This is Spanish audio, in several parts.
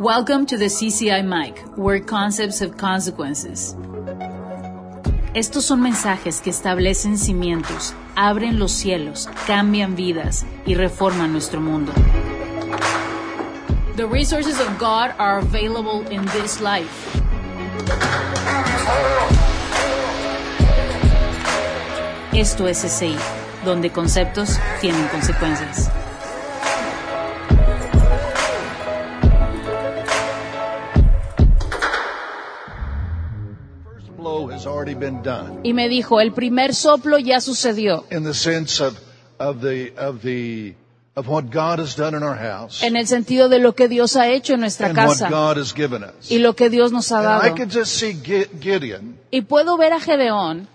Welcome to the CCI Mic, where concepts have consequences. Estos son mensajes que establecen cimientos, abren los cielos, cambian vidas y reforman nuestro mundo. The resources of God are available in this life. Esto es SCI, donde conceptos tienen consecuencias. Y me dijo, el primer soplo ya sucedió, in the sense of of the of the of what God has done in our house en el sentido de lo que Dios ha hecho en nuestra and what casa God has given us. y lo que Dios nos ha dado. could just see Gi- Gideon Y puedo ver a Gedeón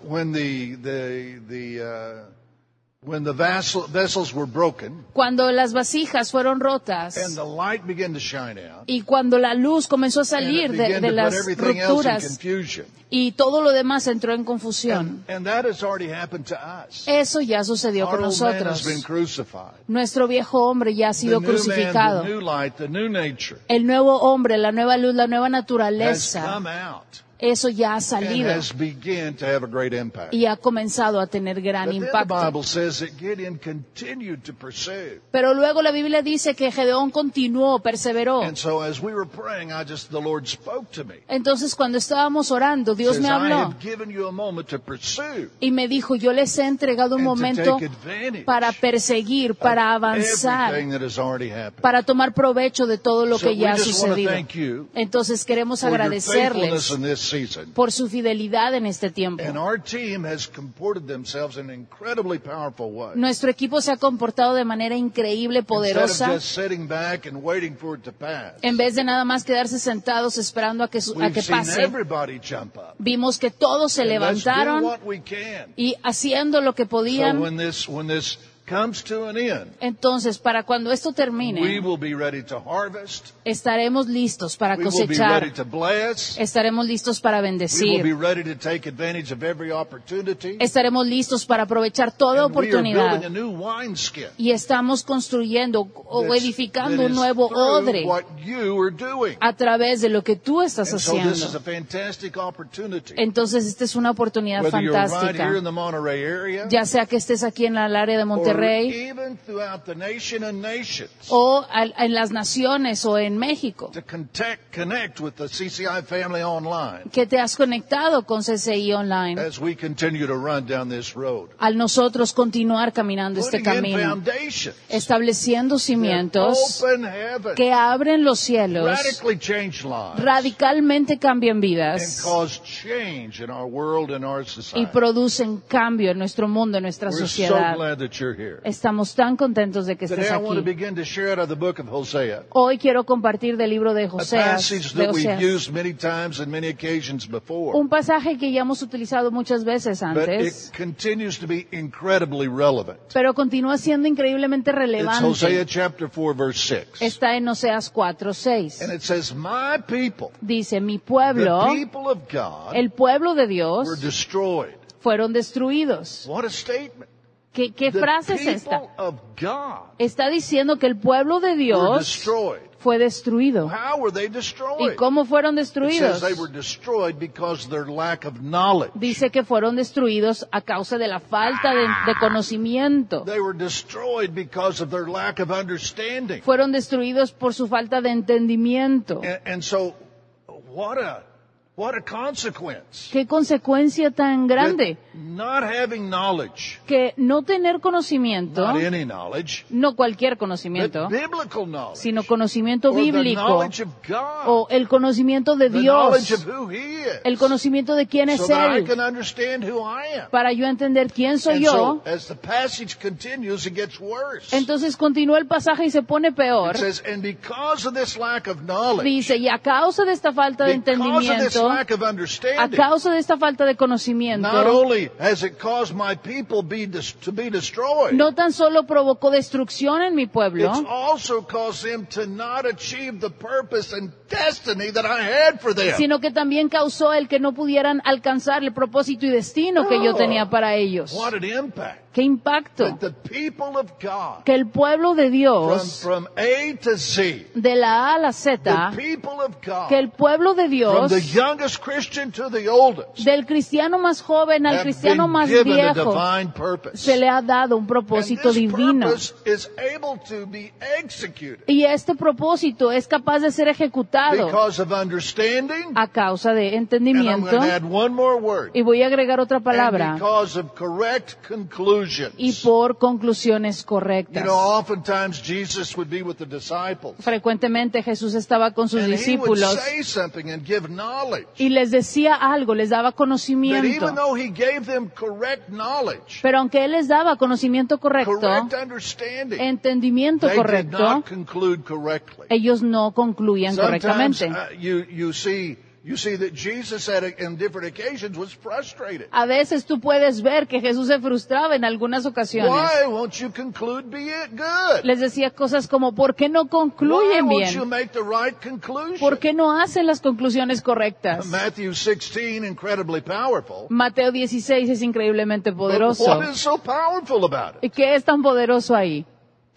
when the the the the vessels were broken cuando las vasijas fueron and rotas the light began to shine out. y cuando la luz comenzó a And salir de, de las put everything else in rupturas confusion. y todo lo demás entró en confusión. And that has already happened to us. Eso ya sucedió Our con man nosotros. Nuestro viejo hombre ya ha The sido man, crucificado. the new light, the El nuevo hombre, la nueva luz, la nueva has naturaleza, come out eso ya ha salido y ha comenzado a tener gran impacto. Bible says that Gideon continued to pursue. Pero luego la Biblia dice que Gedeón continuó, perseveró. And so as we were praying, I just, the Lord spoke to me. Entonces cuando estábamos orando, Dios me habló y me dijo, yo les he entregado un momento para perseguir, para avanzar, para tomar provecho de todo lo que ya ha sucedido. Entonces queremos agradecerles season. por su fidelidad en este tiempo. And our team has comported themselves in an incredibly powerful way. Nuestro equipo se ha comportado de manera increíble, Instead of poderosa, just sitting back and waiting for it to pass, en vez de nada más quedarse sentados esperando a que, su- a we've que seen pase. everybody jump up. Vimos que todos se levantaron what we can. y haciendo lo que So podían. when this when this comes to an end, Entonces, para cuando esto we termine, will be ready to harvest. estaremos listos para We will be ready cosechar, to bless. estaremos listos para We will be bendecir, ready to take advantage of every opportunity. estaremos listos para aprovechar toda And we are building a oportunidad. new wineskin. Y estamos construyendo o that's- edificando that un is nuevo through odre What you are doing. a través de lo que tú estás And so this is a haciendo. fantastic opportunity. Entonces, esta es una oportunidad Whether you're right fantástica. here in the Monterey area, Ya sea que estés aquí en el área de or Nations, o al- en las naciones o en México, to contact, connect with the CCI family online que te has conectado con CCI Online, as we continue to run down this road. al nosotros continuar caminando este camino, estableciendo cimientos que abren los cielos, radically change lives, radicalmente cambian vidas cause change in our world and our y society. producen cambio en nuestro mundo, en nuestra sociedad. Here. Estamos tan contentos de que Today estés I want to aquí. begin to share out of the book of Hosea. Hoy quiero compartir del libro de A Joseas, passage de that we've Oseas. used many times and many occasions before. un pasaje que ya hemos utilizado muchas veces But antes, it continues to be incredibly relevant. pero continúa siendo increíblemente It's Hosea relevante. chapter 4 verse 6. Está en Oseas 4, 6. And it says, my people, Dice, mi the pueblo, people of God, el pueblo de were Dios, destroyed. fueron destruidos. What a statement. ¿Qué, qué frase es esta? Está diciendo que el pueblo de Dios fue destruido. ¿Y cómo fueron destruidos? Dice que fueron destruidos a causa de la falta de, de conocimiento. Fueron destruidos por su falta de entendimiento. And, and so, what a, what a consequence. Qué consecuencia tan grande. That not having knowledge, que no tener conocimiento, not any knowledge, no cualquier but conocimiento, biblical knowledge, sino conocimiento or the bíblico. knowledge of God, o el conocimiento de the knowledge Dios, of who He is, el conocimiento de quién es so that I Él, can understand who I am. para yo entender quién soy And yo. so, as the passage continues, it gets worse. Entonces continúa el pasaje y se pone peor. It says, and because of this lack of knowledge, Dice, y a causa de esta falta de entendimiento, a understanding, causa de esta falta de not conocimiento, only has it caused my people be des- to be destroyed, no tan solo provocó destrucción en mi pueblo, sino que también causó el que no pudieran alcanzar el propósito y destino que yo tenía para ellos. Qué impacto, que el pueblo de Dios, de la A a la Z, que el pueblo de Dios, del cristiano más joven al cristiano más viejo, se le ha dado un propósito divino. Y este propósito es capaz de ser ejecutado because of understanding. a causa de entendimiento. Y voy a agregar otra palabra. Conclusions. Y por conclusiones You correctas. know, oftentimes Jesus would be with the disciples. Frecuentemente Jesús estaba con sus And he would discípulos say something and give knowledge. y les decía algo, les daba conocimiento. even though he gave them correct knowledge, Pero aunque Él les daba conocimiento correcto, correct understanding, entendimiento they did correcto, not conclude correctly. ellos no concluían Sometimes correctamente. uh, you, you see you see that Jesus at in different occasions was frustrated. A veces tú puedes ver que Jesús se frustraba en algunas ocasiones. Why won't you conclude be it good? Les decía cosas como, ¿por qué no Why concluyen won't you bien? make the right conclusion? ¿Por qué no hacen las conclusiones correctas? Matthew 16, incredibly powerful. Mateo 16 es increíblemente But poderoso. what is so powerful about it? ¿Y qué es tan poderoso ahí?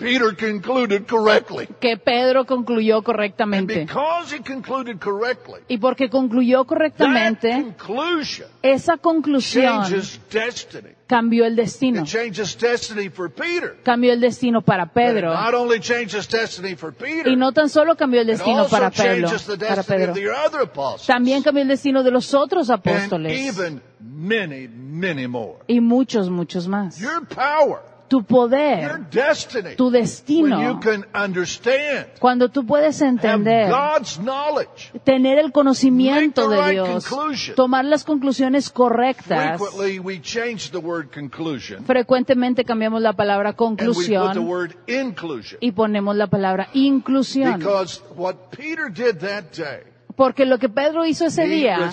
Peter concluded correctly. Que Pedro concluyó And correctamente. because he concluded correctly, Y porque concluyó that correctamente, conclusion esa conclusión changes destiny. cambió el destino. It changes destiny for Peter. Cambió el destino para Pedro. not only changes destiny for Peter, Y no tan solo cambió el destino para Pedro, changes the para destiny Pedro. of the other apostles. También cambió el destino de los otros and apóstoles. even many, many more. Y muchos, muchos más. Your power, Tu your poder, destiny, tu when you destino, can understand, cuando tú puedes have entender, God's knowledge. tener el conocimiento de right Dios, conclusion. tomar las conclusiones correctas. Frequently, we change the word conclusion Frecuentemente cambiamos la palabra and we put the conclusión word inclusion. y ponemos la palabra inclusión. Because what Peter did that day, Porque lo que Pedro hizo ese día,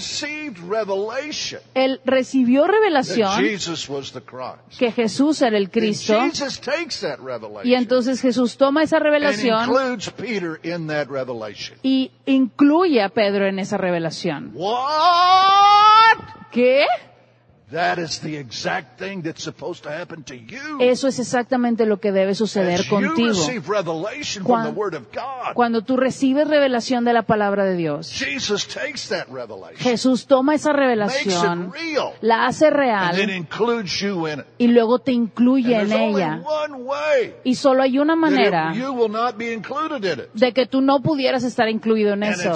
él recibió revelación que Jesús era el Cristo y entonces Jesús toma esa revelación y incluye a Pedro en esa revelación. What? ¿Qué? Eso es exactamente lo que debe suceder contigo. Cuando tú recibes revelación de la palabra de Dios, Jesús toma esa revelación, la hace real y luego te incluye en ella. Y solo hay una manera de que tú no pudieras estar incluido en eso.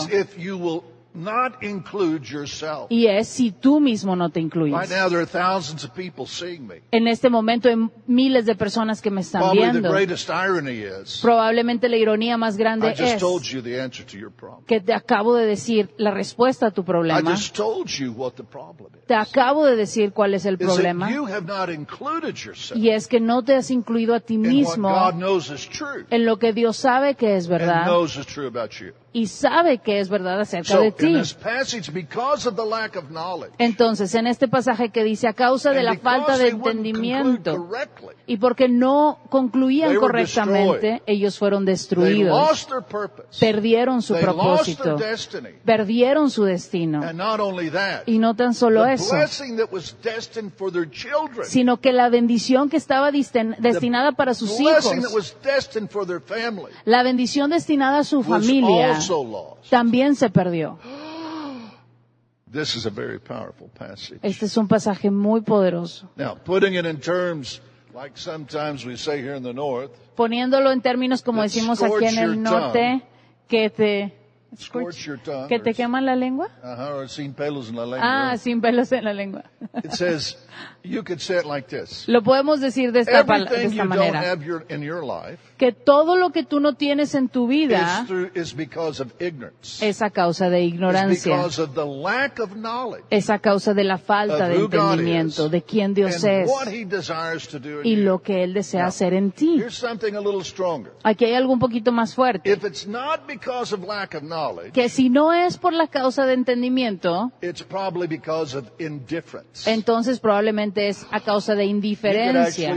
Not include yourself. Y es si tú mismo no te Right incluyes. now there are thousands of people seeing me. En este momento hay miles de personas que me están Probably the viendo. greatest irony is Probablemente la ironía más I grande just es told you the answer to your problem. que te acabo de decir la respuesta a tu I problema. just told you what the problem is. Te acabo de decir cuál es el Is that problema. you have not included yourself Y es que no te has incluido a ti in what mismo God knows is true en lo que Dios sabe que es and verdad knows is true about you. Y sabe que es verdad acerca de ti. Entonces, en este pasaje que dice, a causa de and la falta de entendimiento y porque no concluían correctamente, ellos fueron destruidos, perdieron su propósito, perdieron su destino. And not only that, Y no tan solo the eso, blessing that was destined for their children, sino que la bendición que estaba destinada para sus hijos, was destined for their family, la bendición destinada a su familia. También se perdió. This is a very powerful passage. Este es un pasaje muy poderoso. Now, putting it in terms like sometimes we say here in the north, Poniéndolo en términos como decimos aquí en el norte, que te, que te queman la lengua. sin pelos en la lengua. Ah, sin pelos en la lengua. It says, you could say it like this. Lo podemos decir de esta, de esta manera. Que todo lo que tú no tienes en tu vida es a causa de ignorancia. Es a causa de la falta de entendimiento de quién Dios es what He desires to do in y lo que Él desea hacer en ti. Aquí hay algo un poquito más fuerte. If it's not because of lack of knowledge, Que si no es por la causa de entendimiento, it's probably because of indifference. entonces probablemente es a causa de indiferencia.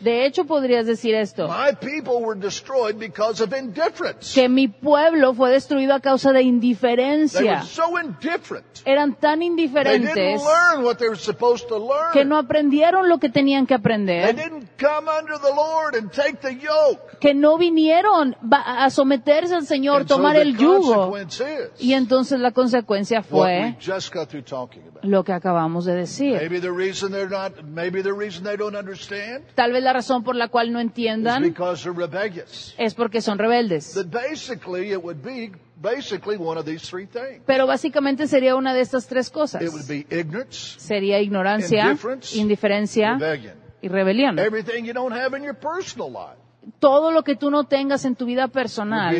De hecho, podrías decir esto. My people people were destroyed because of indifference. que mi pueblo fue destruido a causa de They were indiferencia. so indifferent. Eran tan They didn't indiferentes learn what they were supposed to learn. que no aprendieron lo que tenían que They aprender, didn't come under the Lord and take the yoke. que no vinieron a someterse al Señor, And tomar el yugo. is Y entonces la consecuencia what we fue just got through talking about. lo que acabamos de decir. Maybe the reason they're not, maybe the reason they don't understand Tal vez la razón por la cual no entiendan because they're rebellious. es porque son rebeldes. That basically it would be basically one of these three things. Pero básicamente sería una de estas tres cosas. It would be ignorance, Sería ignorancia, indiferencia rebellion. y rebelión. Everything you don't have in your personal life. Todo lo que tú no tengas en tu vida personal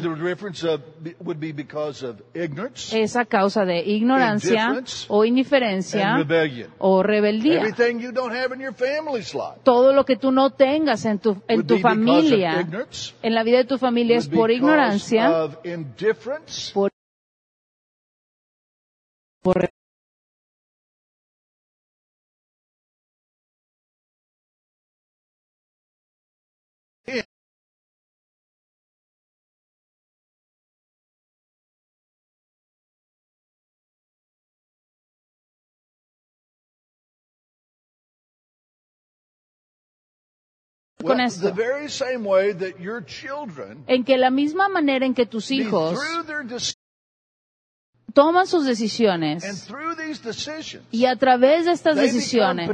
es a causa de ignorancia o indiferencia o rebeldía. Todo lo que tú no tengas en tu, en tu familia, en la vida de tu familia es por ignorancia, por, por con esto. the very same way that your children, en que la misma manera en que tus hijos toman sus and decisiones through these decisions, y a través de estas decisiones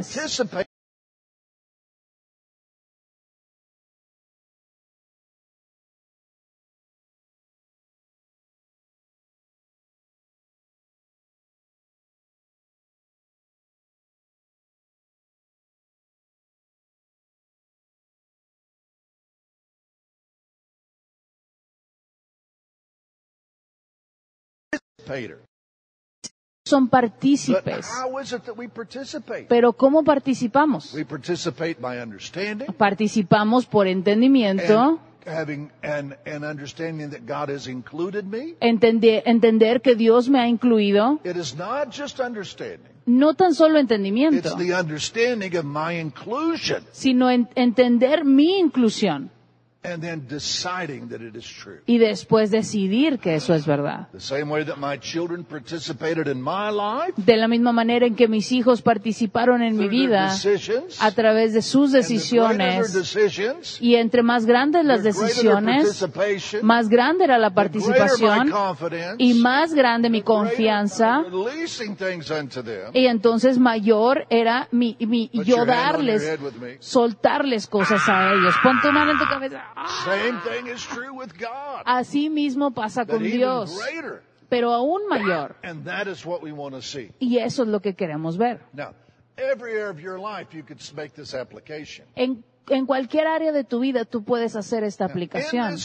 son partícipes. how is it that we participate? Pero ¿cómo participamos? We participate by understanding Participamos por entendimiento, and having and, and understanding that God has included me. entender, entender que Dios me ha incluido, It is not just understanding. no tan solo It's entendimiento, the understanding of my inclusion sino en- entender mi inclusión and then deciding that it is true. y después decidir que eso es verdad. The same way that my children participated in my life De la misma manera en que mis hijos participaron en mi vida a través de sus decisiones y entre más grandes las decisiones, más grande era la participación y más grande mi confianza y entonces mayor era mi, mi yo darles, soltarles cosas a ellos. Pon tu mano en tu cabeza. Same thing is true with God. Así mismo pasa con Dios, pero aún mayor. And that is what we want to see. Y eso es lo que queremos ver. Now, every area of your life you could make this application. En, en cualquier área de tu vida tú puedes hacer esta aplicación.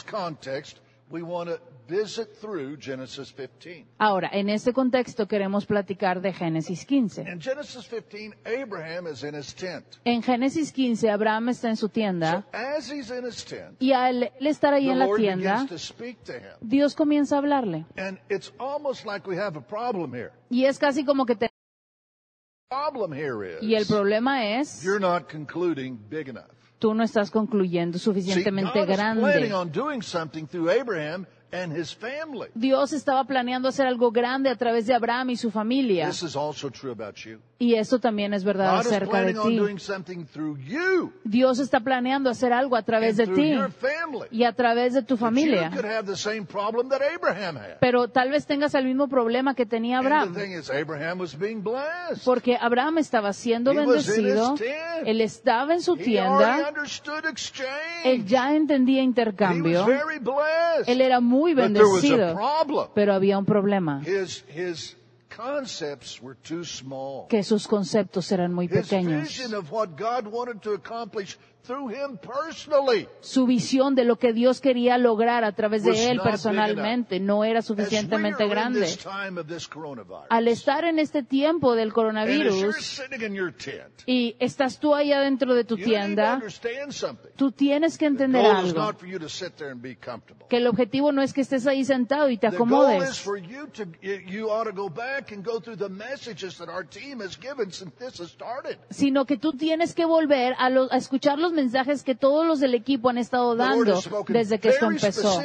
Visit through Genesis 15. Ahora, en este contexto queremos platicar de Génesis 15. In Genesis 15, Abraham is in his tent. En Génesis 15, Abraham está en su tienda as he's in his tent, y al él estar ahí the en la Lord tienda, begins to speak to him. Dios comienza a hablarle. And it's almost like we have a problem here. Y es casi como que te... Problem here Y el problema es, you're not concluding big enough. tú no estás concluyendo See, suficientemente God is planning grande. on doing something through Abraham and his family. Dios estaba planeando hacer algo grande a través de Abraham y su familia. This is also true about you. Y eso también es verdad God is acerca de on ti. doing something through you Dios está planeando hacer algo a través and de ti your family. y a través de tu But familia. You could have the same problem that Abraham had. Pero tal vez tengas el mismo problema que tenía And Abraham. the thing is, Abraham was being blessed. Porque Abraham estaba siendo He bendecido, él estaba en su He tienda, él ya entendía He was intercambio, very blessed. él era muy But there was a bendecido, problem. pero había un problema, His, his concepts were too small. que sus conceptos eran muy His pequeños. vision of what God wanted to accomplish through him personally Su visión de lo que Dios quería lograr a través de él personalmente no era suficientemente grande. Al estar en este tiempo del coronavirus y estás tú allá dentro de tu tienda, tú tienes que entender algo. Que el objetivo no es que estés ahí sentado y te acomodes, sino que tú tienes que volver a, lo- a escuchar los mensajes que todos los del equipo han estado dando desde que esto empezó.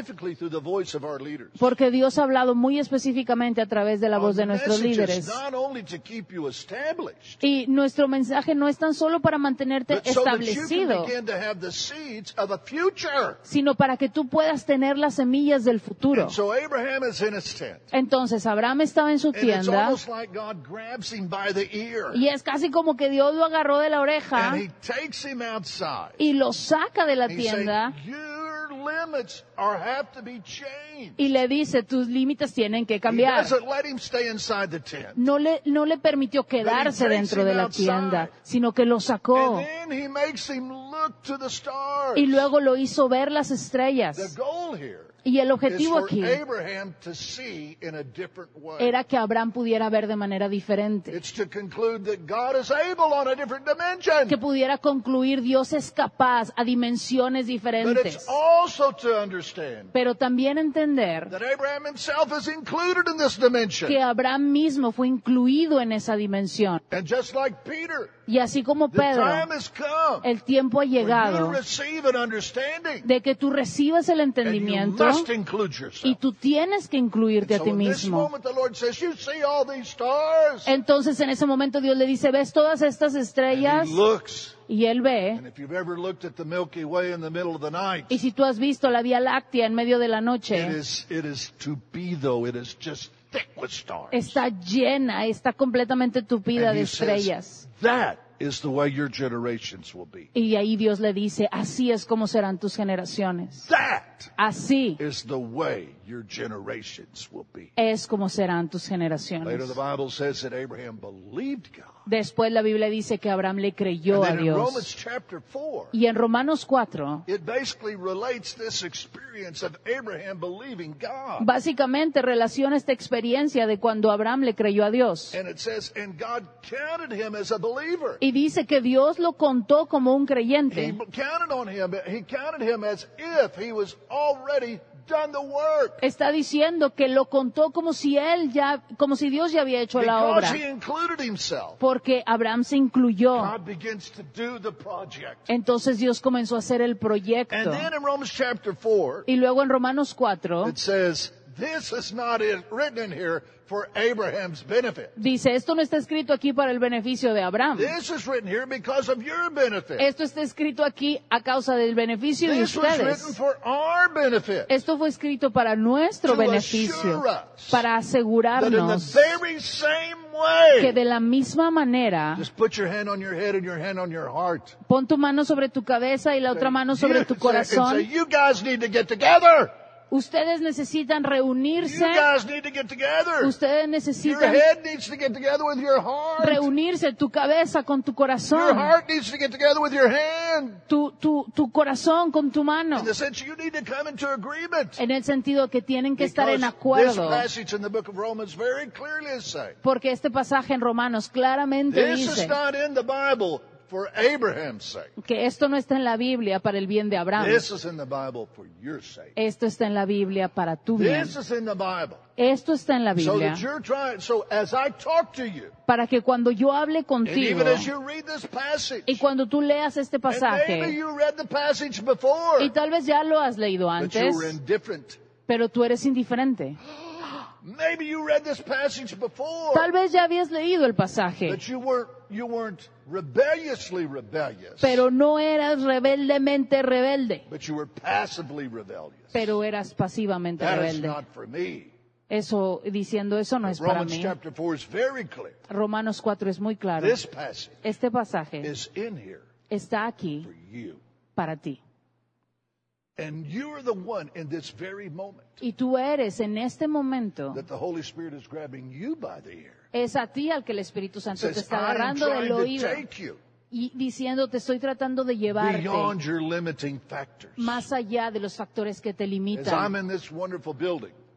Porque Dios ha hablado muy específicamente a través de la voz de nuestros líderes. not only to keep you established, Y nuestro mensaje no es tan solo para mantenerte establecido, sino para que tú puedas tener las semillas del futuro. And so Abraham is in his tent. Entonces Abraham estaba en su tienda almost like God grabs him by the ear. y es casi como que Dios lo agarró de la oreja Y lo saca de la tienda. Y le dice, tus límites tienen que cambiar. No le, no le permitió quedarse dentro de la tienda, sino que lo sacó. Y luego lo hizo ver las estrellas. Y el objetivo aquí Abraham to see in a different way. era que Abraham pudiera ver de manera diferente. It's to conclude that God is able on a different dimension. Que pudiera concluir Dios es capaz a dimensiones But diferentes. it's also to understand Pero también entender that Abraham himself is included in this dimension. que Abraham mismo fue incluido en esa dimensión. And just like Peter, Y así como the Pedro, time has come el tiempo ha llegado de que tú recibas el entendimiento. Y tú tienes que incluirte a ti mismo. moment the Lord says, you see all these stars? Entonces en ese momento Dios le dice, ¿ves todas estas estrellas? Y él ve. And if you've ever looked at the Milky Way in the middle of the night, Y si tú has visto la Vía Láctea en medio de la it noche, is, it is tupido. It is just thick with stars. está llena, está completamente tupida de estrellas. that is the way your generations will be. Y ahí Dios le dice, así es como serán tus generaciones. That Así is the way your generations will be. es como serán tus Later, generaciones. the Bible says that Abraham believed God. Después la Biblia dice que Abraham le creyó And a then in Romans Dios. chapter 4, Y en Romanos 4, it basically relates this experience of Abraham believing God. básicamente relaciona esta experiencia de cuando Abraham le creyó a Dios. And it says, and God counted him as a believer. Y dice que Dios lo contó como un He creyente. counted on him. He counted him as if he was already done the work. Está diciendo que lo contó como si él ya, como si Dios ya había hecho la obra. Because he included himself. Porque Abraham se incluyó. God begins to do the project. Entonces Dios comenzó a hacer el And proyecto. then in Romans chapter 4, Y luego en Romanos 4 it says, this is not written in here for Abraham's benefit. dice, esto no está escrito aquí para el beneficio de Abraham. This is written here because of your benefit. Esto está escrito aquí a causa del beneficio de This was written ustedes. for our benefit. Esto fue escrito para nuestro To beneficio, para That in the asegurarnos very same que de la misma manera, just put your hand on your head and your hand on your heart. pon tu mano sobre tu cabeza y la otra mano sobre tu and say, corazón. you guys need to get together. Ustedes necesitan You reunirse, guys need to get together. ustedes Your necesitan head needs to get together with your heart. reunirse tu cabeza con tu Your corazón, heart needs to get together with your hand. tu, tu, tu corazón con tu mano, In the sense you need to come into agreement. en el sentido que tienen que estar en Because this acuerdo, passage in the book of Romans very clearly is saying, porque este pasaje en Romanos claramente this is dice not in the Bible for Abraham's sake. que esto no está en la Biblia para el bien de Abraham, This is in the Bible for your sake. esto está en la Biblia para tu bien, This is in the Bible. esto está en la So Biblia that you're trying, so as I talk to you, para que cuando yo hable and contigo even as you read this passage, y cuando tú leas este and maybe pasaje, you read the passage before, y tal vez ya lo has leído but you antes, were indifferent. pero tú eres indiferente. Maybe you read this passage before, Tal vez ya habías leído el pasaje, but you weren't, you weren't rebelliously rebellious, pero no eras rebeldemente rebelde, but you were passively rebellious. pero eras pasivamente That is rebelde. not for me. Eso, diciendo eso no es para Romans mí. chapter 4 is very clear. Romanos 4 es muy claro. This passage Este pasaje is in here está aquí for you. para ti. And you are the one in this very moment Y tú eres en este momento, that the Holy Spirit is grabbing you by the ear. Es a ti al que el Espíritu Santo te está agarrando del oído y diciendo te estoy tratando de llevarte más allá de los factores que te limitan.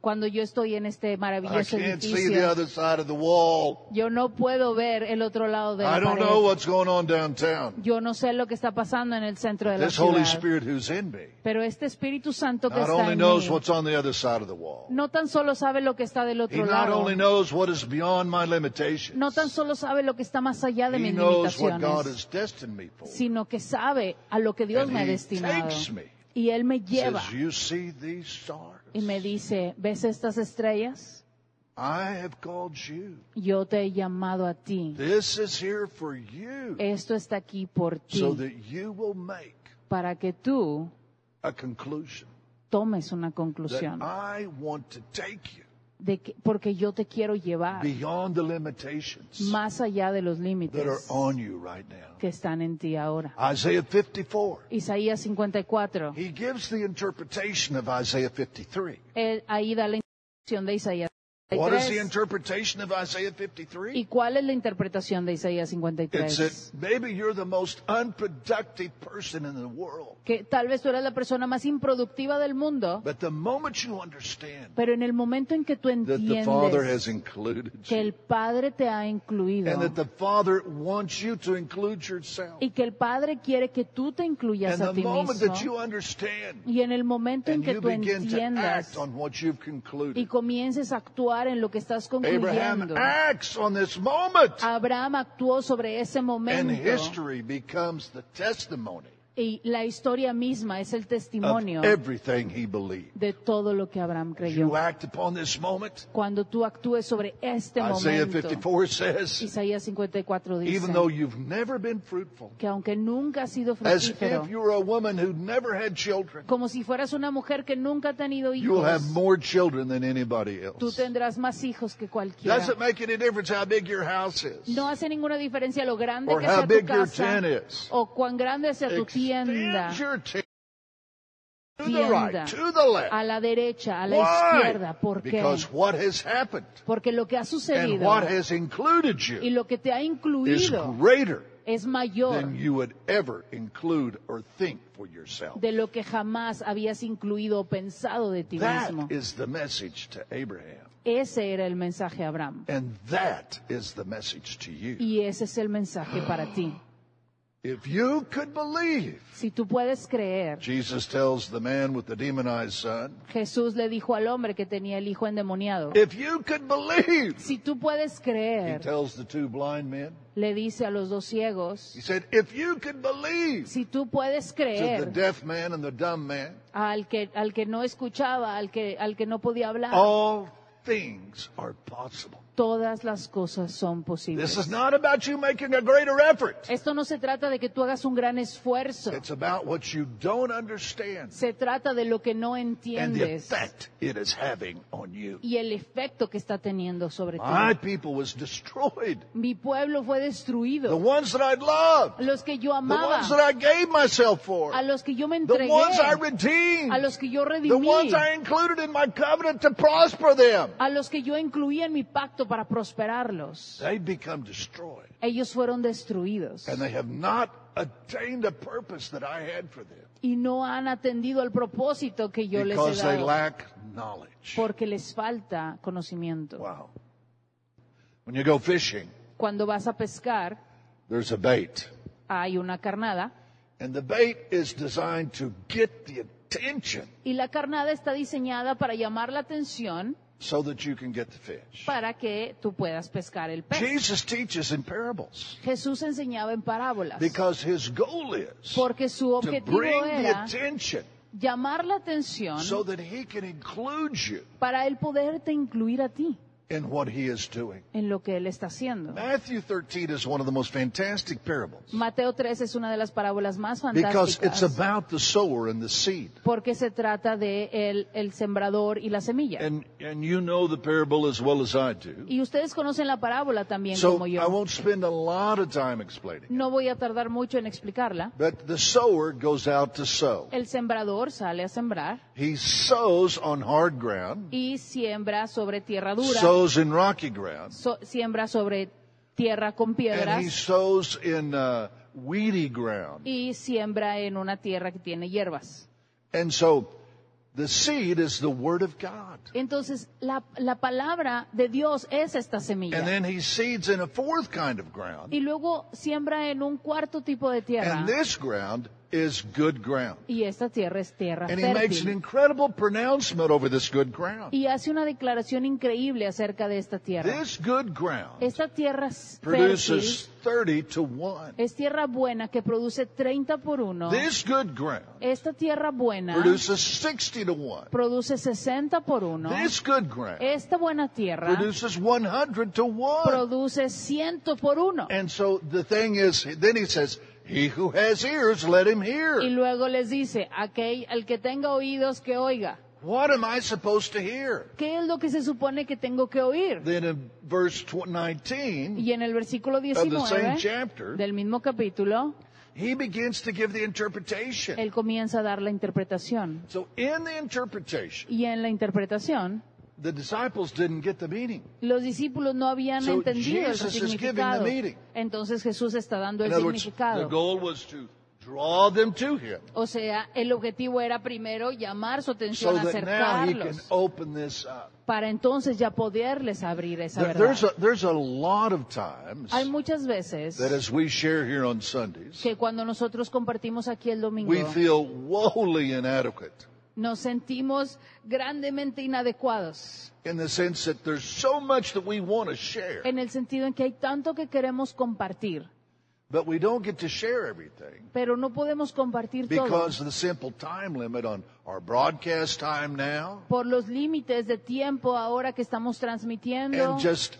Cuando yo estoy en este I maravilloso can't see the edificio, other side of the wall. yo no puedo ver el otro lado de I la don't know pared. what's going on downtown. Yo no sé lo que está pasando en el centro de la This Holy ciudad. Spirit who's in me Pero este Espíritu Santo que not está only en knows mí what's on the other side of the wall. no tan solo sabe lo que está del He otro not lado, only knows what is beyond my limitations. no tan solo sabe lo que está más allá de He mis knows what God limitaciones, has destined me for. sino que sabe a lo que Dios And me ha he destinado. takes me. Y Él me lleva says, you see these stars? Y me dice, ¿ves estas estrellas? I have called you. Yo te he llamado a ti. This is here for you Esto está aquí por ti, so that you will make para que tú a conclusion tomes una that conclusión, I want to take you de que, porque yo te quiero llevar beyond the limitations más allá de los that are límites on you right now. que están en ti ahora. Isaiah 54. Isaías 54, He gives the interpretation of Isaiah 53. él ahí da la interpretación de Isaías What is the 53. interpretation of Isaiah 53? ¿Y cuál es la interpretación de Isaías It's 53? that maybe you're the most unproductive person in the world. Que tal vez tú eres la persona más improductiva del mundo, But the moment you understand pero en el momento en que tú that the Father entiendes has included que el Padre te ha incluido and that the Father wants you to include yourself, y que el Padre quiere que tú te incluyas and a the ti moment that you mismo, understand y en el momento en que tú entiendas y comiences a actuar en lo que estás Abraham concluyendo. acts on this moment, Abraham actuó sobre ese and history becomes the testimony y la historia misma es el of testimonio everything he believed. de todo lo que Abraham As creyó. you act upon this moment, Cuando tú actúes sobre este Isaiah momento, 54 says, Isaías 54 dice even though you've never been fruitful, que aunque nunca has sido as fructífero, if you were a woman who never had children, como si fueras una mujer que nunca ha tenido you'll have hijos, more children than anybody tú else. tendrás más hijos que cualquiera. Doesn't make any difference how big your house is. No hace ninguna diferencia lo grande Or que how sea tu your casa tent is. o cuán grande sea tu tienda, Tienda, right, to the left. a la derecha, a la izquierda. ¿Por qué? Because what has happened Porque lo que ha sucedido what has included y you lo que te ha is incluido greater es mayor than you would ever include or think for yourself. de lo que jamás habías incluido o pensado de ti mismo. That is the message to Abraham. Ese era el mensaje a Abraham. And that is the message to you. Y ese es el mensaje para ti. If you could believe, Si tú puedes creer, Jesus tells the man with the demonized son, Jesús le dijo al hombre que tenía el hijo endemoniado, if you could believe, si tú puedes he creer, tells the two blind men, le dice a los dos ciegos, he said, if you could believe si tú puedes to the creer deaf man and the dumb man, al que, al que no escuchaba, al que, al que no podía hablar, all things are possible. Todas las cosas son This is posibles. not about you making a greater effort. Esto no se trata de que tú hagas un gran esfuerzo, It's about what you don't understand se trata de lo que no and the entiendes effect it is having on you. y el efecto que está teniendo sobre My ti. people was destroyed. Mi pueblo fue The destruido. ones that I loved, Los que yo the amaba, ones that I gave myself for, a los que yo me the entregué, ones I redeemed, a los que yo the redimí, ones I included in my covenant to prosper them. a los que yo incluía en mi pacto para prosperarlos. They become destroyed. Ellos fueron destruidos And they have not attained a purpose that I had for them y no han atendido al propósito que yo les he because they lack knowledge. porque les falta conocimiento. Wow. When you go fishing, Cuando vas a pescar, there's a bait. hay una carnada And the bait is designed to get the attention y la carnada está diseñada para llamar la atención so that you can get the fish. para que tú puedas pescar el pez. Jesus teaches in parables Jesús enseñaba en parábolas because his goal is porque su to objetivo bring the era attention llamar la atención so that he can include you para él poderte incluir a ti in what he is doing. en lo que él está haciendo. Matthew 13 is one of the most fantastic parables Mateo 3 es una de las parábolas más because it's fantásticas about the sower and the seed. porque se trata de el, el sembrador y la semilla. And, and you know the parable as well as I do. Y ustedes conocen la parábola también So como I yo. won't spend a lot of time explaining. No voy a tardar mucho en explicarla. But the sower goes out to sow. El sembrador sale a sembrar He sows on hard ground, y siembra sobre tierra dura, sows in rocky ground, so- siembra sobre tierra con piedras. and he sows in uh, weedy ground. y siembra en una tierra que tiene hierbas. And so The seed is the word of God. Entonces, la, la palabra de Dios es esta semilla. And then he seeds in a fourth kind of ground. y luego siembra en un cuarto tipo de tierra. And this ground is good ground. y esta tierra es tierra And he makes an fértil. incredible pronouncement over this good ground. Y hace una declaración increíble acerca de esta tierra. This good ground Esta tierra es fértil produces 30 to 1. es tierra buena que produce 30 por 1. This good ground Esta tierra buena produces 60 to 1. produce 60 por 1. This good ground Esta buena tierra produces 100 to 1. produce 100 por 1. And so the thing is, then he says, He who has ears, let him Y hear. luego les dice, aquel, el que tenga oídos que oiga. What am I supposed to hear? ¿Qué es lo que se supone que tengo que oír? Then in verse tw- 19 Y en el versículo of the same 19 chapter, del mismo capítulo, he begins to give the interpretation. él comienza a dar la interpretación. So in the interpretation, Y en la interpretación, the disciples didn't get the meaning. los discípulos no habían So entendido el Jesus is giving the significado. Entonces Jesús está dando el In other words, the significado. goal was to draw them to him O sea, el objetivo era primero llamar su so atención, can acercarlos, open this up. para entonces ya poderles abrir esa There- There's verdad. a, there's a lot of times Hay muchas veces that as we share here on Sundays, que cuando nosotros compartimos aquí el domingo, we feel woefully inadequate nos sentimos grandemente inadecuados, in the sense that there's so much that we want to share, en el sentido en que hay tanto que queremos compartir, but we don't get to share everything pero no podemos compartir todo. because of the simple time limit on our broadcast time now por los límites de tiempo ahora que estamos transmitiendo. and just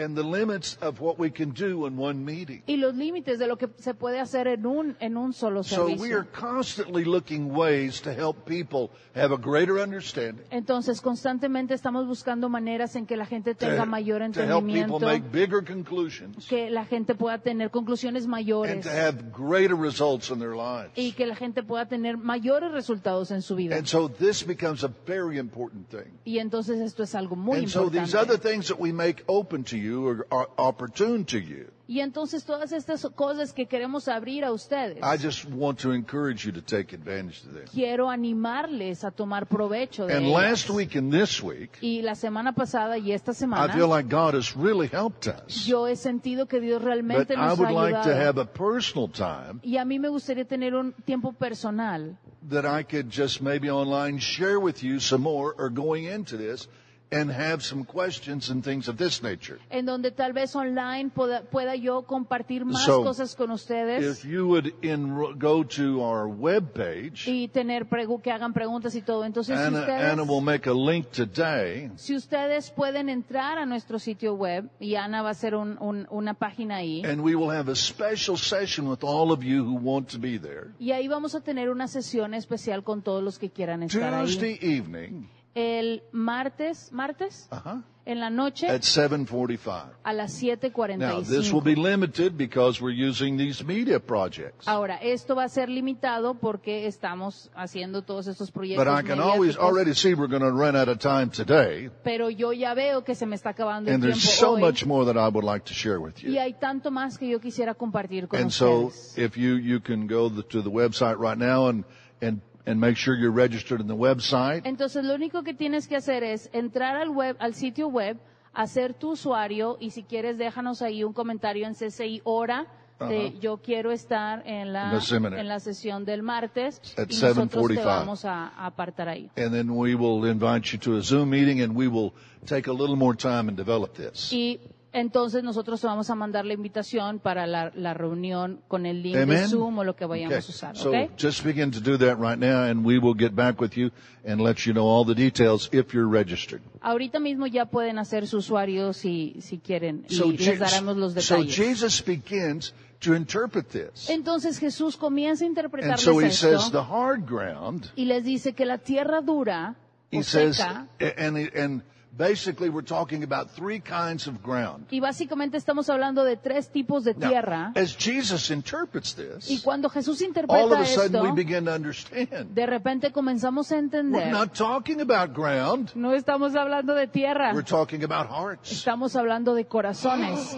and the limits of what we can do in one meeting. y los límites de lo que se puede hacer en un en un solo So we servicio. are constantly looking ways to help people have a greater understanding, Entonces, constantemente estamos buscando maneras en que la gente tenga mayor to, to help people entendimiento, make bigger conclusions, que la gente pueda tener conclusiones and mayores to have greater results in their lives. y que la gente pueda tener mayores resultados en su vida. And so this becomes a very important thing. Y entonces esto es algo muy and so these other importante. things that we make open to you are, are opportune to you. Y entonces todas estas cosas que queremos abrir a ustedes, I just want to encourage you to take advantage of them. quiero animarles a tomar provecho de And ellas. last week and this week, Y la semana pasada y esta I semana, feel like God has really helped us. yo he sentido que Dios But realmente I nos ha would like to ayudado. have a personal time Y a mí me gustaría tener un tiempo personal that I could just maybe online share with you some more or going into this and have some questions and things of this nature. en donde tal vez online pueda, pueda yo compartir más So, cosas con ustedes If you would enro- go to our webpage, y tener que hagan preguntas y todo. Entonces, si Anna, ustedes, Anna will make a link today si ustedes pueden entrar a nuestro sitio web y Ana va a hacer un- un- una página ahí and we will have a special session with all of you who want to be there. y ahí vamos a tener una sesión especial con todos los que quieran estar ahí. Tuesday evening El martes, martes, uh-huh, en la noche at 7:45. a las 7:45. Now, this will be limited because we're using these media projects. Ahora, esto va a ser limitado porque estamos haciendo todos estos proyectos But I can always already see we're going to run out of time today, pero yo ya veo que se me está acabando el tiempo and there's so hoy much more that I would like to share with you. y hay tanto más que yo quisiera compartir con And so, if you you can go the, to the website right now and and and make sure you're registered in the website. Entonces, lo único que tienes que hacer es entrar al web, al sitio web, hacer tu usuario y si quieres déjanos ahí un comentario en CCI hora de yo quiero estar en la en la sesión del martes At y nosotros te 7:45. vamos a, a apartar ahí. And then we will invite you to a Zoom meeting and we will take a little more time and develop this. Y entonces nosotros vamos a mandar la invitación para la, la reunión con el link de. Zoom o lo que vayamos Okay. a usar, So just begin to do that right now and we will get back with you and let you know all the details if you're registered. Ahorita mismo ya pueden hacer su usuario si, si quieren y So, les daremos los so detalles. Jesus begins to interpret this. Entonces Jesús comienza a And interpretarles so he esto says the hard ground, y les dice que la tierra dura he o says, seca, and, and basically we're talking about three kinds of ground. y básicamente estamos hablando de tres tipos de Now, tierra. as Jesus interprets Y this, cuando Jesús all of a sudden esto, we begin to understand. de repente comenzamos a entender. We're not talking about ground. no estamos hablando de tierra, We're talking about hearts. estamos hablando de corazones.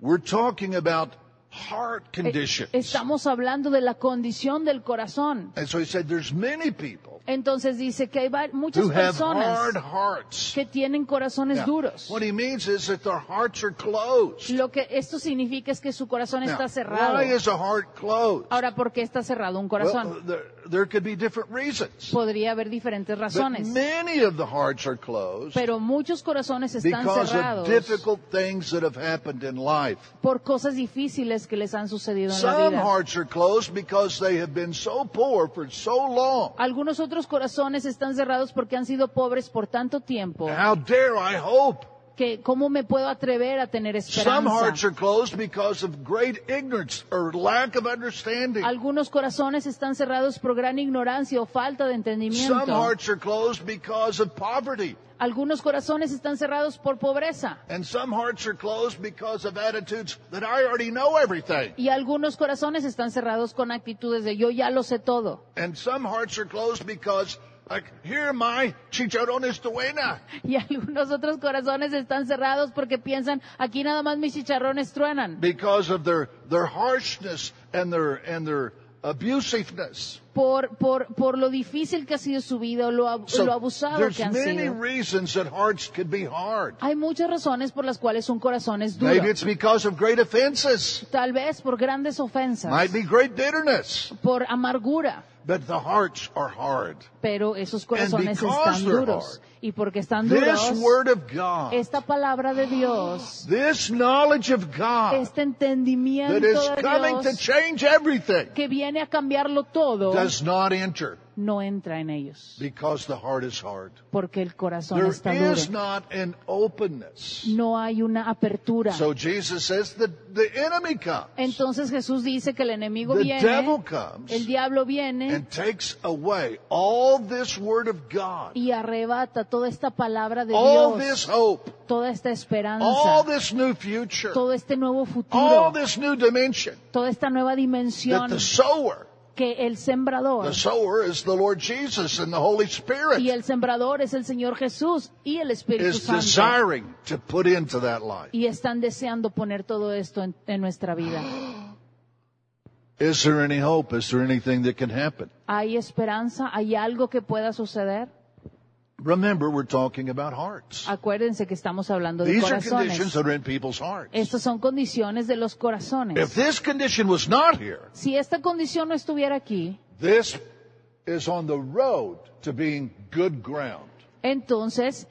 We're talking about heart Eh, conditions. Estamos hablando de la condición del corazón. And so he said, there's many people Entonces dice que hay muchas who have personas hard hearts. que tienen corazones Now, duros. what he means is that their hearts are closed. Lo que esto significa es que su corazón Now, está cerrado. why is a heart closed? Ahora, ¿por qué está cerrado un corazón? Well, there, there could be different reasons. Podría haber diferentes But razones. many of the hearts are closed Pero muchos corazones están because of cerrados difficult things that have happened in life. por cosas difíciles que les han sucedido en la Some vida. hearts are closed because they have been so poor for so long. Algunos otros corazones están cerrados porque han sido pobres por tanto tiempo How dare I hope? Que cómo me puedo atrever a tener Some hearts esperanza. are closed because of great ignorance or lack of understanding. Algunos corazones están cerrados por gran ignorancia o falta de Some entendimiento. hearts are closed because of poverty. Algunos corazones están cerrados por pobreza. And some hearts are closed because of attitudes that I already know everything. Y algunos corazones están cerrados con actitudes de yo ya lo sé todo. And some hearts are closed because, like, here my chicharrones de buena. Y algunos otros corazones están cerrados porque piensan, aquí nada más mis chicharrones truenan. Because of their, their harshness and their, and their abusiveness. Por, por, por lo difícil que ha sido su vida lo, ab- So lo abusado que han many sido. reasons that hearts could be hard. Hay muchas razones por las cuales un corazón es duro. Maybe it's because of great offenses. Tal vez por grandes ofensas, Might be great bitterness. por amargura. But the hearts are hard. Pero esos corazones están duros. hard, Y porque están duros, God, esta palabra de Dios, this knowledge of God este entendimiento de coming to Dios change everything que viene a cambiarlo todo, does not enter no entra en ellos. because the heart is hard. Porque el corazón There está duro. is not an openness. No hay una apertura. So Jesus says that the enemy comes Entonces Jesús dice que el enemigo The viene, devil comes el diablo viene and takes away all this word of God, y arrebata toda esta palabra de all Dios, this hope, toda esta all esperanza, this new future, todo este nuevo all futuro, this new dimension toda esta nueva that dimensión the sower, que el sembrador the sower is the Lord Jesus and the Holy y Spirit, el sembrador es el Señor Jesús y el Espíritu is Santo desiring to put into that life. y están deseando poner todo esto en, en nuestra vida. Is there any hope? Is there anything that can happen? ¿Hay esperanza? ¿Hay algo que pueda suceder? Remember, we're talking about hearts. Acuérdense que estamos hablando de These are conditions corazones. that are in people's hearts. Estas son condiciones de los If corazones. this condition was not here, Si esta condición no estuviera aquí, this is on the road to being good ground entonces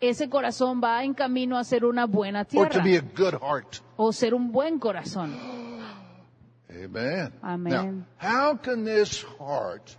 ese corazón va en camino a ser una buena or to tierra be a good heart. o ser un buen corazón. Amen. Amen. Now, how can this heart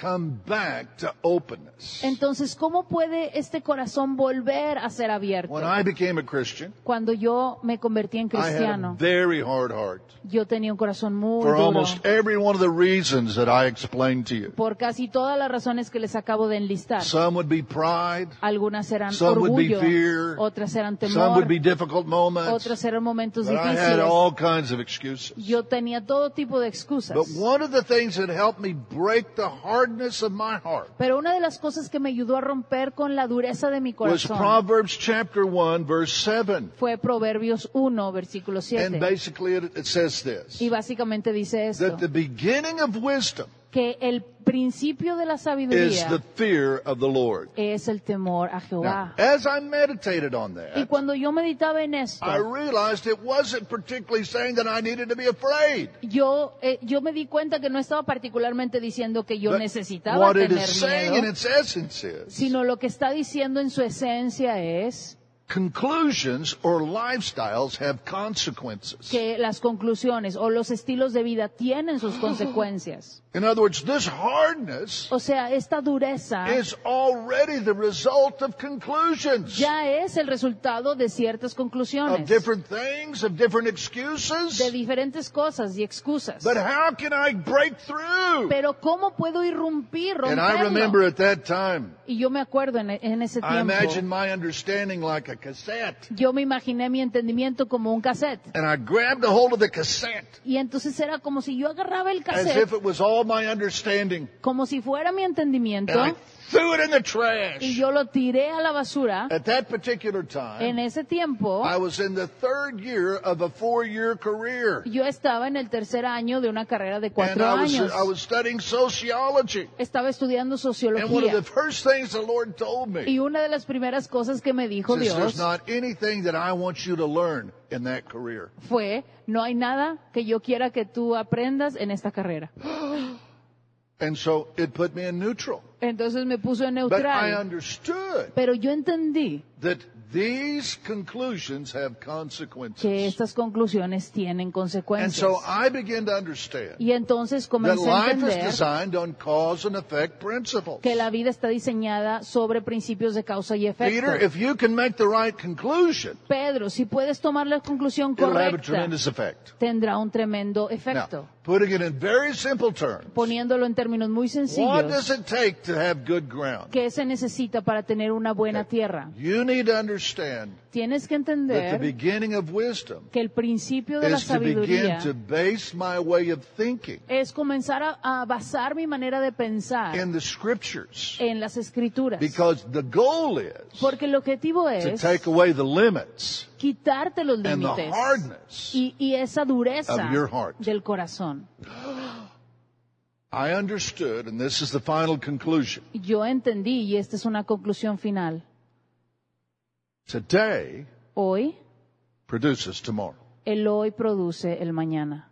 come back to openness? Entonces, ¿cómo puede este corazón volver a ser abierto? When I became a Christian, Cuando yo me convertí en I had a cristiano, very hard heart yo tenía un corazón muy for duro almost every one of the reasons that I explained to you. por casi todas las razones que les acabo de enlistar. Some would be pride, Algunas eran some would be orgullo, fear, otras eran some temor, would be difficult moments, otras eran momentos but I had difíciles. all kinds of excuses. Yo tenía todo tipo de excusas. But one of the things that helped me break the hardness of my heart Pero una de las cosas que me ayudó a romper con la dureza de mi was Proverbs chapter 1 verse 7. fue Proverbios 1, versículo And basically it, it says this, Y básicamente dice esto, that the beginning of wisdom que el principio de la is sabiduría the fear of the Lord. es el temor a Now, Jehová. as I meditated on Y that, cuando yo meditaba en esto, I realized it wasn't particularly saying that I needed to be afraid. yo, eh, yo me di cuenta que no estaba particularmente diciendo que yo But necesitaba what it tener is saying in miedo, its essence is sino lo que está diciendo en su esencia es conclusions or lifestyles have consequences. que las conclusiones o los estilos de vida tienen sus consecuencias. In other words, this hardness O sea, esta dureza is already the result of conclusions ya es el resultado de ciertas of conclusiones, different things, of different de excuses. diferentes cosas y excusas. But how can I break through? Pero ¿cómo puedo irrumpir, And I remember at that time, Y yo me acuerdo en, en ese I imagined my understanding like a cassette. yo me imaginé mi entendimiento como un cassette. And I grabbed a hold of the cassette Y entonces era como si yo agarraba el as if it was all my understanding. como si fuera mi entendimiento, threw it in the trash. y yo lo tiré a la basura. At that particular En time, ese tiempo, I was in the third year of a four-year career. yo estaba en el tercer año de una carrera de And cuatro I was, años. I was studying sociology. Estaba estudiando And one of the sociología. first things the Lord told me, Y una de las primeras cosas que me dijo says, there's Dios not anything that I want you to learn in that career. fue, no hay nada que yo quiera que tú aprendas en esta carrera. And so it put me in neutral. Entonces me puso en But I understood Pero yo entendí that these conclusions have que consequences. estas conclusiones tienen And consecuencias. so I began to understand Y entonces comencé a entender designed on cause and effect principles. que la vida está diseñada sobre principios de causa y efecto. Peter, if you can make the right conclusion, Pedro, si puedes tomar la conclusión correcta, tendrá un tremendo Now, efecto. putting it in very simple terms, Poniéndolo en términos muy what does sencillos, it take to have good ground? ¿qué se necesita para tener una buena tierra? You need to understand Tienes que that the entender beginning of wisdom que el principio de la is to begin sabiduría to base my way of thinking es comenzar a, a basar mi manera de pensar in the scriptures. en las escrituras. Because the goal is Porque el objetivo to es take away the limits quitarte los and the límites hardness. y, y esa dureza of your heart. del corazón. I understood, and this is the final conclusion. Yo entendí, y esta es una conclusión final, Today hoy produces tomorrow. el hoy produce el mañana.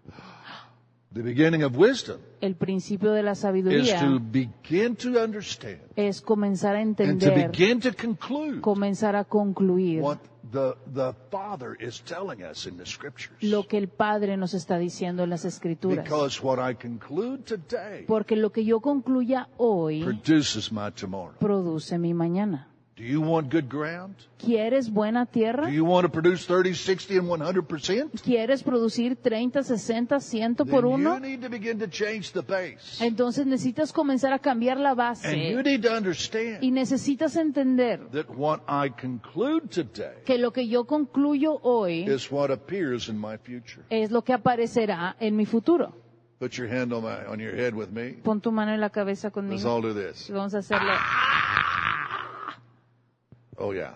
The beginning of wisdom El principio de la is sabiduría to begin to understand es comenzar a and to entender, begin to conclude comenzar a concluir what the, the Father is telling us in the scriptures. lo que el Padre nos está diciendo en las escrituras. Because what I conclude today Porque lo que yo concluya hoy produces my tomorrow. produce mi mañana. Do you want good ground? ¿Quieres buena tierra? Do you want to produce 30, 60, and 100%? ¿Quieres producir 30, 60, 100 Then por you uno? need to begin to change the base. Entonces necesitas comenzar a cambiar la And you base need to understand y necesitas entender that what I conclude today que lo que yo concluyo hoy is what appears in my future. es lo que aparecerá en mi futuro. Put your hand on, my, on your head with me. Pon tu mano en la cabeza Let's conmigo. all do this. Vamos a hacerlo. Oh, yeah.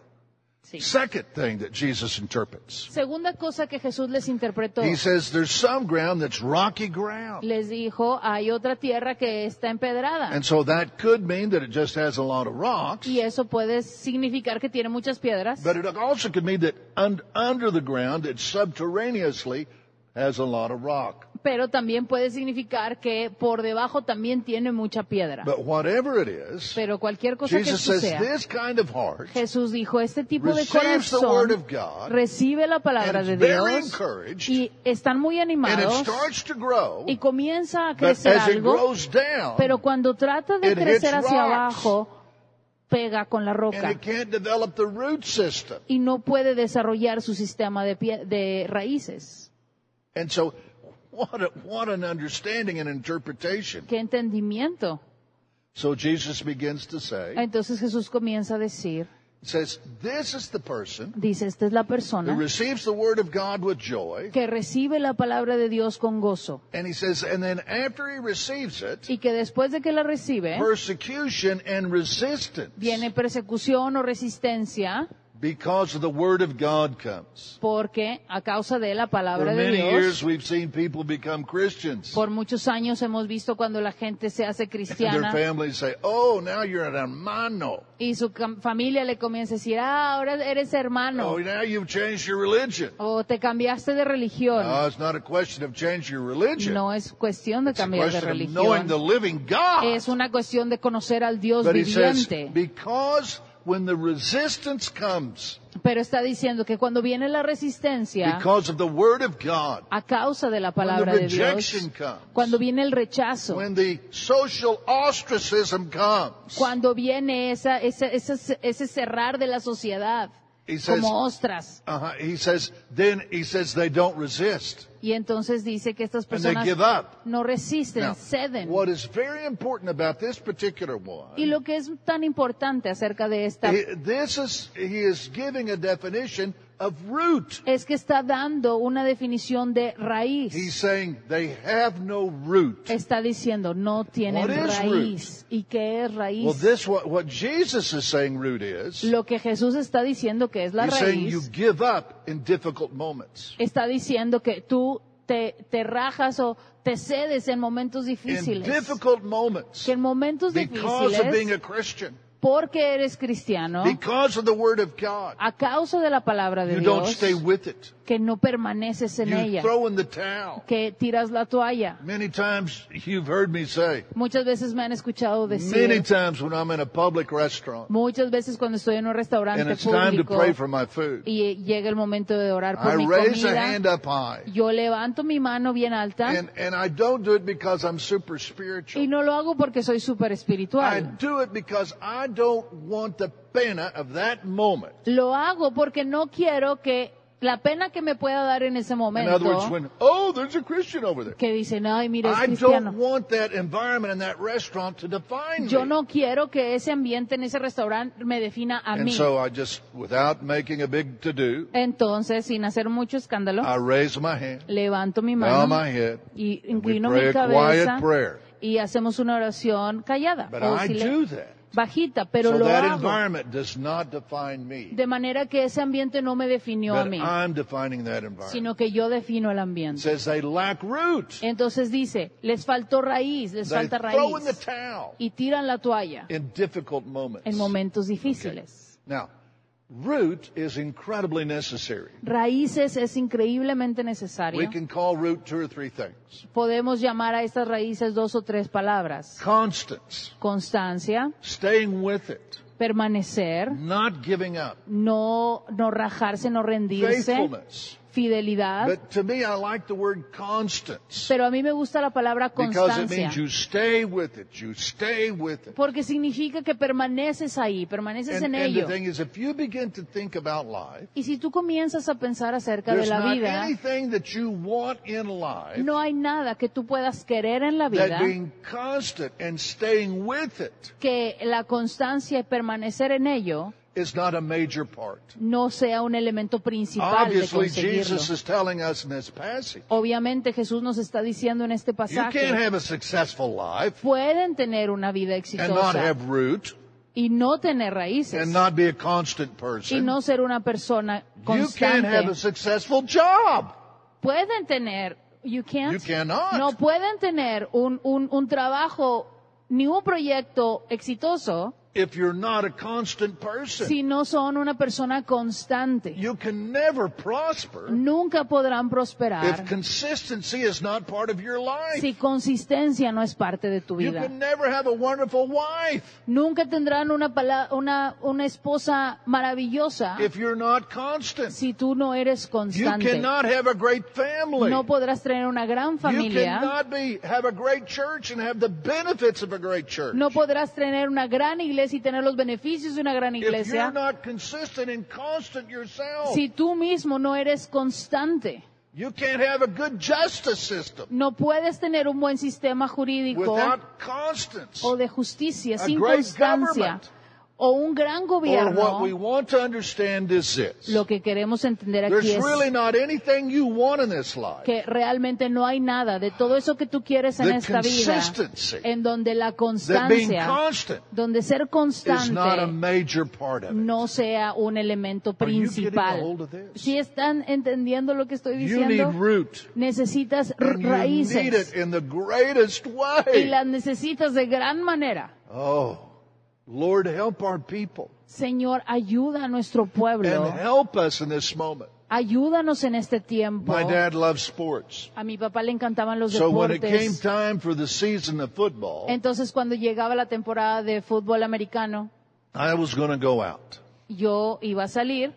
Sí. Second thing that Jesus interprets. Segunda cosa que Jesús les interpretó. He says there's some ground that's rocky ground. Les dijo, hay otra tierra que está empedrada. And so that could mean that it just has a lot of rocks. Y eso puede significar que tiene muchas piedras. But it also could mean that un- under the ground, it subterraneously has a lot of rock. Pero también puede significar que por debajo también tiene mucha piedra. But whatever it is, Pero cualquier cosa que Jesus says sea, this kind of heart Jesús dijo, este tipo de receives the word of corazón God recibe la palabra de Dios y están muy animados grow. y comienza a crecer algo, down, pero cuando trata de crecer hacia rocks. abajo, pega con la roca y no puede desarrollar su sistema de, pie- de raíces. And so, what, a, what an understanding and interpretation. ¿Qué entendimiento? So Jesus begins to say, Entonces Jesús comienza a decir, says, this is the person dice, esta es la who persona receives the word of God with joy. que recibe la palabra de Dios con gozo And he says, and then after he receives it, y que después de que la recibe, persecution and resistance viene persecución o resistencia because the word of God comes. porque a causa de la For palabra de many years Dios, we've seen people become Christians. por muchos años hemos visto cuando la gente se hace And their cristiana families say, oh, now you're an hermano. y su familia le comienza a decir, ah, ahora eres hermano Oh, now you've changed your religion. o te cambiaste de religión. No, it's not a question of changing your religion. No es cuestión de It's a cambiar de question of knowing the religión. living God. Es una cuestión de conocer al Dios But he says, viviente. because when the resistance comes, Pero está diciendo que cuando viene la resistencia because of the word of God, a causa de la when palabra the de Dios, comes, cuando viene el rechazo, when the social ostracism comes, cuando viene esa, esa- ese cerrar de la sociedad he says, como ostras, uh he says, then he says they don't resist. Y entonces dice que estas and they personas give up. no resisten, Now, ceden. what is very important about this particular one, Y lo que es tan importante acerca de esta he- this is, he is giving a definition of root. es que está dando una definición de He's raíz. saying they have no root. Está diciendo no tienen What is raíz. ¿Y qué es Well, raíz? this what, what Jesus is saying root is. Lo que Jesús está diciendo que es la He's saying you raíz, give up in difficult moments. está diciendo que tú te, te rajas o te cedes en momentos In difíciles. difficult moments, Que en momentos because of being difíciles, a Christian, porque eres cristiano, because of the Word of God, a causa de la palabra de you don't Dios, stay with it. Que no permaneces en You ella, throw in the towel. que tiras la toalla. Many times you've heard me say, Muchas veces me han escuchado many decir, times when I'm in a public restaurant muchas veces cuando estoy en un and restaurante it's time to público pray for my food, y llega el momento de orar por I mi raise a comida, hand up high. yo levanto mi mano bien alta And, and I don't do it because I'm super y no lo hago porque soy súper I espiritual. do it because I don't want the pena of that moment. Lo hago porque no quiero que la pena que me pueda dar en ese In other words, momento, when, oh, there's a Christian over there. que dicen, ay, mira, es I cristiano. don't want that environment in that restaurant to define Yo me. no quiero que ese ambiente en ese restaurante me defina a And mí. so I just, without making a big to-do, Entonces, sin hacer mucho escándalo, I raise my hand, levanto mi bow mano my head, y and we inclino pray mi a cabeza quiet prayer. y hacemos una oración callada But o I do that. Bajita, pero So lo that hago environment does not define me. de manera que ese ambiente no me definió a mí, I'm defining that environment. sino que yo defino el ambiente. says they lack root. Entonces dice, les faltó raíz, les They falta throw in the raíz towel y tiran la toalla in difficult moments. en momentos difíciles. Now, root is incredibly necessary. Raíces es increíblemente We necesario. can call root two or three things. Podemos llamar a estas raíces dos o tres palabras. Constance, Constancia, staying with it, permanecer, not giving up, no, no rajarse, no rendirse, faithfulness. Fidelidad. But to me, I like the word constance Pero a mí me gusta la palabra because it constancia. means you stay with it. You stay with it. Porque significa que permaneces ahí, permaneces And, en and the ello. thing is, if you begin to think about life, Y si tú comienzas a pensar acerca de there's la not vida, anything that you want in life no hay nada que tú puedas querer en la that vida being constant and staying with it que la constancia y permanecer en ello is not a major part. no sea un elemento principal de Obviously, conseguirlo. Jesus is telling us in this passage, Obviamente Jesús nos está diciendo en este you can't pasaje, have a successful life pueden tener una vida and not exitosa have root y no tener raíces and not be a constant y person. no ser una persona You can't have a constante. successful job. Pueden tener, you can't, You cannot. no pueden tener un, un, un trabajo ni un proyecto exitoso if you're not a constant person. si no son una persona constante. You can never prosper Nunca podrán prosperar if consistency is not part of your life. si consistencia no es parte de tu vida. You can never have a wonderful wife Nunca tendrán una, una, una esposa maravillosa if you're not constant. si tú no eres constante. You cannot have a great family. No podrás tener una gran familia. You cannot be have a great church and have the benefits of a great church. No podrás tener una gran iglesia y tener los beneficios de una gran iglesia si tú mismo no eres constante. you can't have a good justice system No puedes tener un buen sistema jurídico o de justicia sin constancia government. O un gran Or what we gobierno. want to understand is this. Lo que queremos entender aquí There's es really not anything you want in this life que realmente no hay nada de todo eso que tú quieres en The esta vida en donde la constancia, donde ser is not a constante no sea un elemento principal. Si están entendiendo lo que estoy diciendo, necesitas raíces it in the greatest y way. las necesitas de gran manera. Oh, Lord, help our people Señor, ayuda a nuestro pueblo. and help us in this moment. Ayúdanos en este tiempo. My dad loves sports. A mi papá le encantaban los So when it came time for the season of football, Entonces, cuando llegaba la temporada de fútbol americano, I was going to go out yo iba a salir,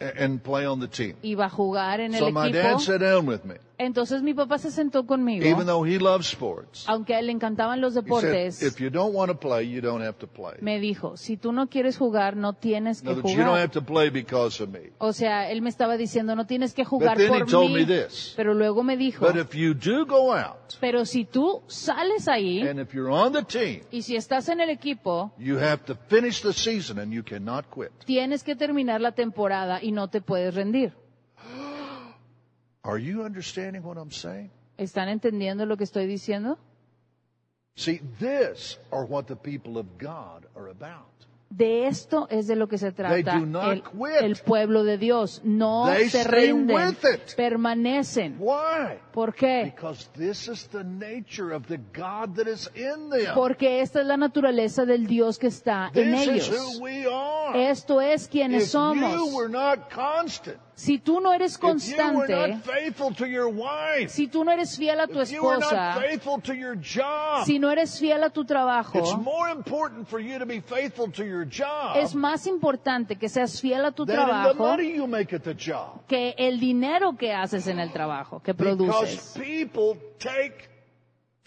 and play on the team. iba a jugar en el So my equipo. dad sat down with me Entonces mi papá se sentó conmigo, even though he loves sports. aunque a él le encantaban los He said, deportes, if you don't want to play, you don't have to play. me dijo, si tú no quieres jugar, no tienes que words, you don't jugar. have to play because of me. O sea, él me estaba diciendo, no tienes que jugar then he por told mí. me this. Pero luego me dijo, But if you do go out, pero si tú sales ahí and if you're on the team, y si estás en el equipo, you have to finish the season and you cannot quit. tienes que terminar la temporada y no te puedes rendir. Are you understanding what I'm saying? ¿Están entendiendo lo que estoy diciendo? See, this are what the people of God are about. De esto es de lo que se trata do not el, quit. el pueblo de Dios. No They se rinden, permanecen. Why? ¿Por qué? Because this is the nature of the God that is in them. Porque esta es la naturaleza del Dios que está en This is ellos. Esto es quienes If you somos. Si tú no eres constante, not faithful to your wife, si tú no eres fiel a tu esposa, si no eres fiel a tu trabajo, more important for you to be faithful to your job es más importante que seas fiel a tu trabajo que el dinero que haces en el trabajo, que produces.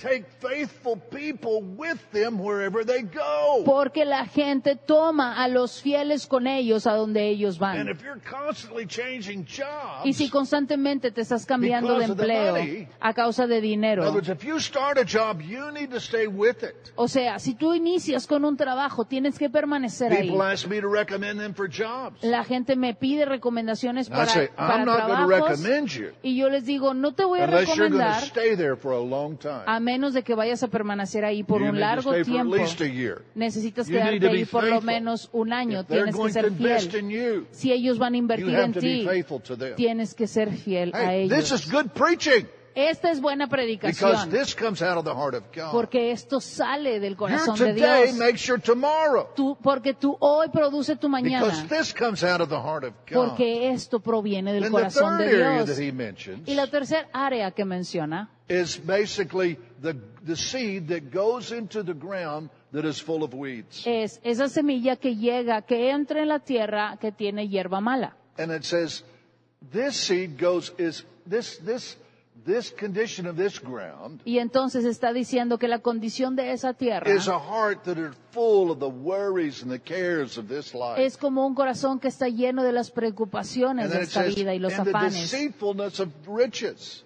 Take faithful people with them wherever they go. Porque la gente toma a los fieles con ellos a donde ellos And van. if you're constantly changing jobs, Y si constantemente te estás cambiando de empleo money, a causa de dinero, words, if you start a job, you need to stay with it. o sea, si tú inicias con un trabajo, tienes que permanecer ahí. People ask me to recommend them for jobs. La gente me pide recomendaciones And I para, say, para I'm not going to trabajos recommend you y yo les digo, no te voy a recomendar stay there for a long time. a menos de que vayas a permanecer ahí por un largo tiempo. Necesitas quedarte ahí por lo menos un año. Tienes que ser fiel. Si ellos van a invertir en ti, tienes que ser fiel a ellos. Esta es buena because predicación this comes out of the heart of God. porque esto sale del Your corazón de today Dios. makes your tomorrow Tú- porque tú hoy produce tu mañana. because this comes out of the heart of God. Porque esto proviene del And the corazón third de area Dios. that he mentions Y la tercera área que menciona is basically the, the seed that goes into the ground that is full of weeds. es esa semilla que llega, que entra en la tierra que tiene hierba mala. And it says, this seed goes, is this, this, this condition of this ground Y entonces está diciendo que la condición de esa tierra is a heart that is full of the worries and the cares of this life. es como un corazón que está lleno de las preocupaciones And de esta says, vida y los and the afanes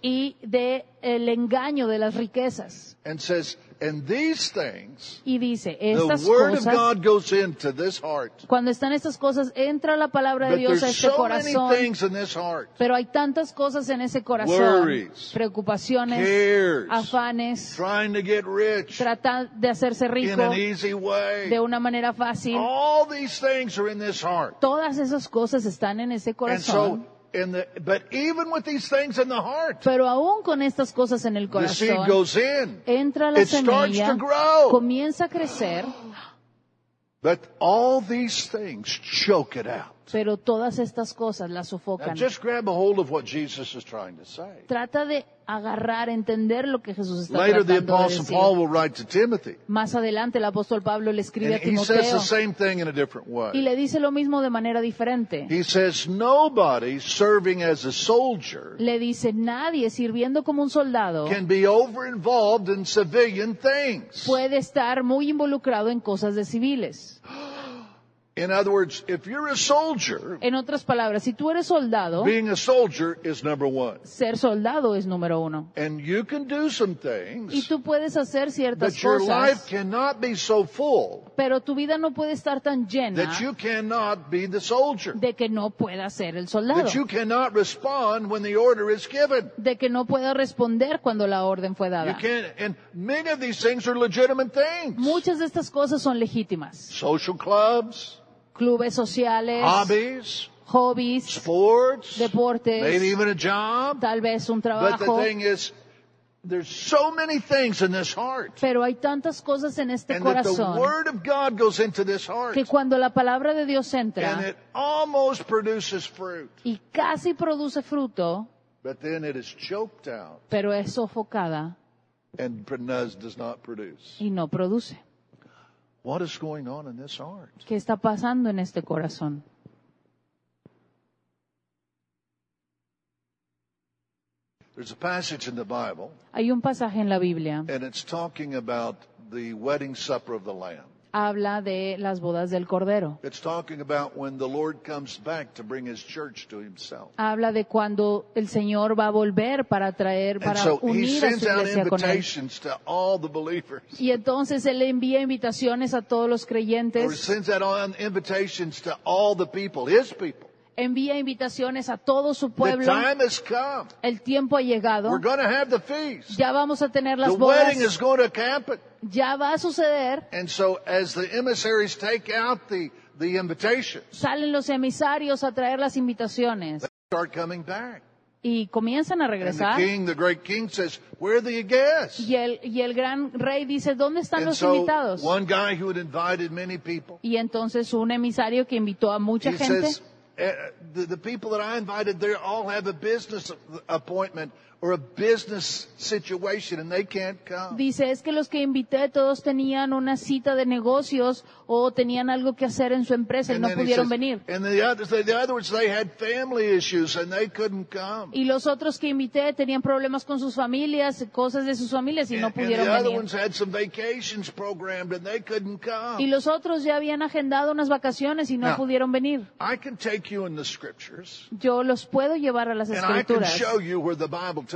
y de el engaño de las riquezas. And says, and these things, Y dice, the estas word of cosas, God goes into this heart. cuando están estas cosas, entra la palabra de But Dios a este so many corazón. things in this heart. Pero hay tantas cosas en ese corazón, Worries, preocupaciones, cares, afanes, Trying to get rich tratar de hacerse in rico an easy way. de una manera fácil. All these things are in this heart. Todas esas cosas están en ese And corazón. so, the, but even with these things in the heart, Pero aún con estas cosas en el the seed corazón, goes in. entra la It starts semilla, to grow. comienza a crecer, But all these things choke it out. Pero todas estas cosas Now sofocan. just grab a hold of what Jesus is trying to say. Trata de agarrar, entender lo que Jesús está Later, the tratando de Apostle decir. Paul will write to Timothy. Más adelante el apóstol Pablo le escribe And a he says Timoteo the same thing in a different y way. le dice lo mismo de manera diferente. He says, nobody serving as a soldier Le dice, nadie sirviendo como un soldado can be over involved in civilian things. puede estar muy involucrado en cosas de civiles. In other words, if you're a soldier, En otras palabras, si tú eres soldado, being a soldier is number one. ser soldado es número uno. And you can do some Y things, tú puedes hacer ciertas but your life cosas, cannot be so full pero tu vida no puede estar tan llena that you cannot be the soldier. de que no pueda ser el soldado, That you cannot respond when the order is given. de que no pueda responder cuando la orden fue You dada. can't, and many of these things are legitimate things. Muchas de estas cosas son legítimas. Social clubs, Clubes sociales, hobbies, hobbies, sports, deportes, maybe even a job. tal vez un But the trabajo, thing is, there's so many things in this heart. pero hay tantas cosas en este And that the corazón Word of God goes into this heart. que cuando la palabra de Dios And entra it almost produces fruit. y casi produce fruto, But then it is choked out pero es sofocada and does, does not produce. y no produce. What is going on in this heart? ¿Qué está pasando en este corazón? There's a passage in the Bible, Hay un pasaje en la Biblia, and it's talking about the wedding supper of the Lamb. Habla de las bodas del Cordero. It's talking about when the Lord comes back to bring his church to himself. Habla de cuando el Señor va a volver para traer, para so unir a su iglesia con él. Y entonces Él envía invitaciones a todos los Or creyentes, sends out on- invitations to all the people, his people. Envía invitaciones a todo su The pueblo. time has come. El tiempo ha llegado. We're going to have the feast. Ya vamos a tener The las wedding bodas. is going to happen. Ya va a suceder. And so as the emissaries take out the, the invitations, Salen los emisarios a traer las invitaciones they start coming back. y comienzan a the regresar. king, the great king says, where are the guests? Y el, y el gran rey dice, ¿dónde están And los so invitados? one guy who had invited many people, Y entonces un emisario que invitó a mucha gente says, "Eh, Uh, the, the people that I invited, they all have a business appointment or a business situation and they can't come. dice, es que los que invité todos tenían una cita de negocios o tenían algo que hacer en su empresa y no pudieron venir. And the others, the others, they had family issues and they couldn't come. Y los otros que invité tenían problemas con sus familias, cosas de sus familias y no pudieron venir. Y los otros ya habían agendado unas vacaciones y no pudieron venir. I can take you in the scriptures Yo los puedo llevar a las escrituras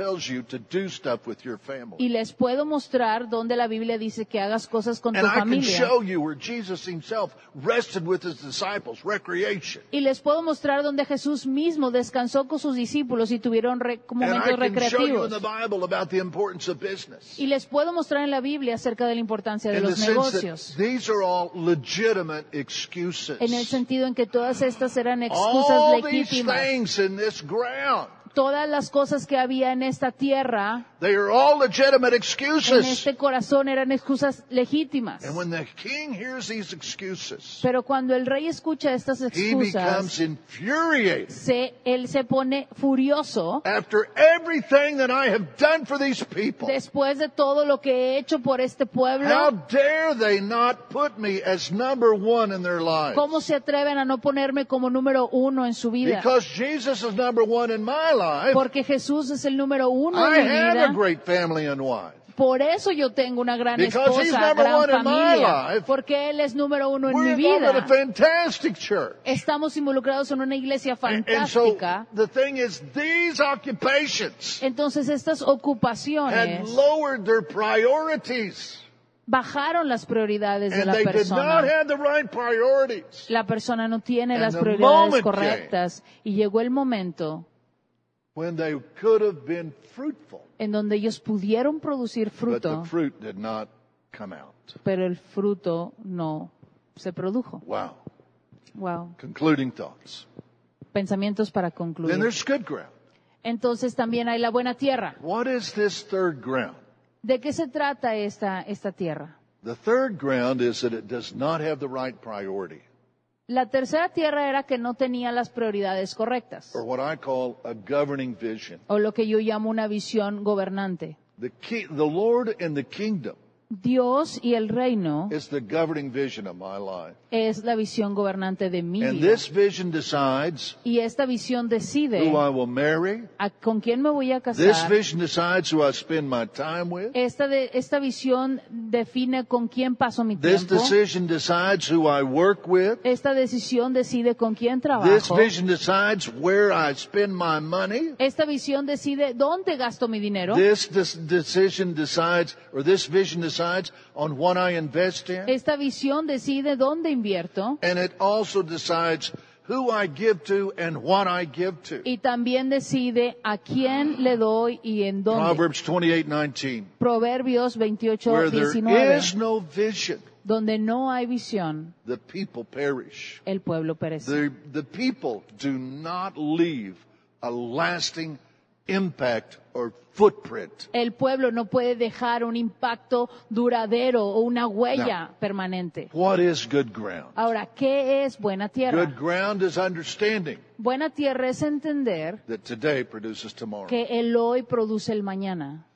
show you where the Bible tells you to do stuff with your family. y les puedo mostrar donde la Biblia dice que hagas cosas con tu And I can familia. show you where Jesus himself rested with his disciples, recreation. Y les puedo mostrar donde Jesús mismo descansó con sus discípulos y tuvieron re- And I momentos can show you in recreativos. the Bible about the importance of business. Y les puedo mostrar en la Biblia acerca de la importancia de In los negocios. these are all legitimate excuses. En el sentido en que todas estas eran excusas All these things in this ground, Todas las cosas que había en esta tierra, they are all legitimate en excuses. este corazón, eran excusas legítimas. And when the king hears these excuses, Pero cuando el rey escucha estas he excusas, becomes infuriated. se, él se pone furioso After everything that I have done for these people, después de todo lo que he hecho por este pueblo. how dare they not put me as number one in their lives? ¿Cómo se atreven a no ponerme como número uno en su vida? Because Jesus is number one in my life, Porque Jesús es el número uno I en mi have a vida. great family and wife. Por eso yo tengo una gran Because he's esposa, number gran one in my familia. life. Porque Él es número uno en mi We're involved in a vida. fantastic church. Estamos involucrados en una iglesia And, and so fantástica. the thing is, these occupations Entonces estas had ocupaciones lowered their priorities. bajaron las prioridades de And la they did not persona. have the right priorities. La persona no tiene And las the prioridades correctas. Y llegó el momento When they could have been fruitful, en donde ellos pudieron producir but fruto, the fruit did not come out. pero el fruto no se produjo. Wow. Wow. Concluding thoughts. Pensamientos para Then concluir. there's good ground. Entonces también hay la buena tierra. What is this third ground? ¿De qué se trata esta, esta tierra? The third ground is that it does not have the right priority, La tercera tierra era que no tenía las prioridades correctas, or what I call a governing vision. o lo que yo llamo una visión gobernante. The, key, the Lord and the kingdom Dios y el reino is the governing vision of my life. es la visión gobernante de mi And vida. this vision decides Y esta visión who decide I will marry. a con quién me voy a This casar. vision decides who I spend my time with. Esta, de- esta visión define con quién paso mi This tiempo. decision decides who I work with. Esta decisión decide con quién This trabajo. vision decides where I spend my money. Esta visión decide dónde gasto mi dinero. This, this decision decides, or this vision decides on what I invest in. Esta visión decide dónde invierto And it also decides who I give to and what I give to. y también decide a quién le doy y en dónde. Proverbs 28:19. Proverbios 28, Where there 19. is no vision, Donde no hay visión, the people perish. el pueblo perece. The, the people do not leave a lasting impact or footprint. El pueblo no puede dejar un impacto duradero o una huella permanente. What is good ground? Ahora, ¿qué es buena tierra? Good ground is understanding Buena tierra es entender that today produces tomorrow. que el hoy produce el mañana.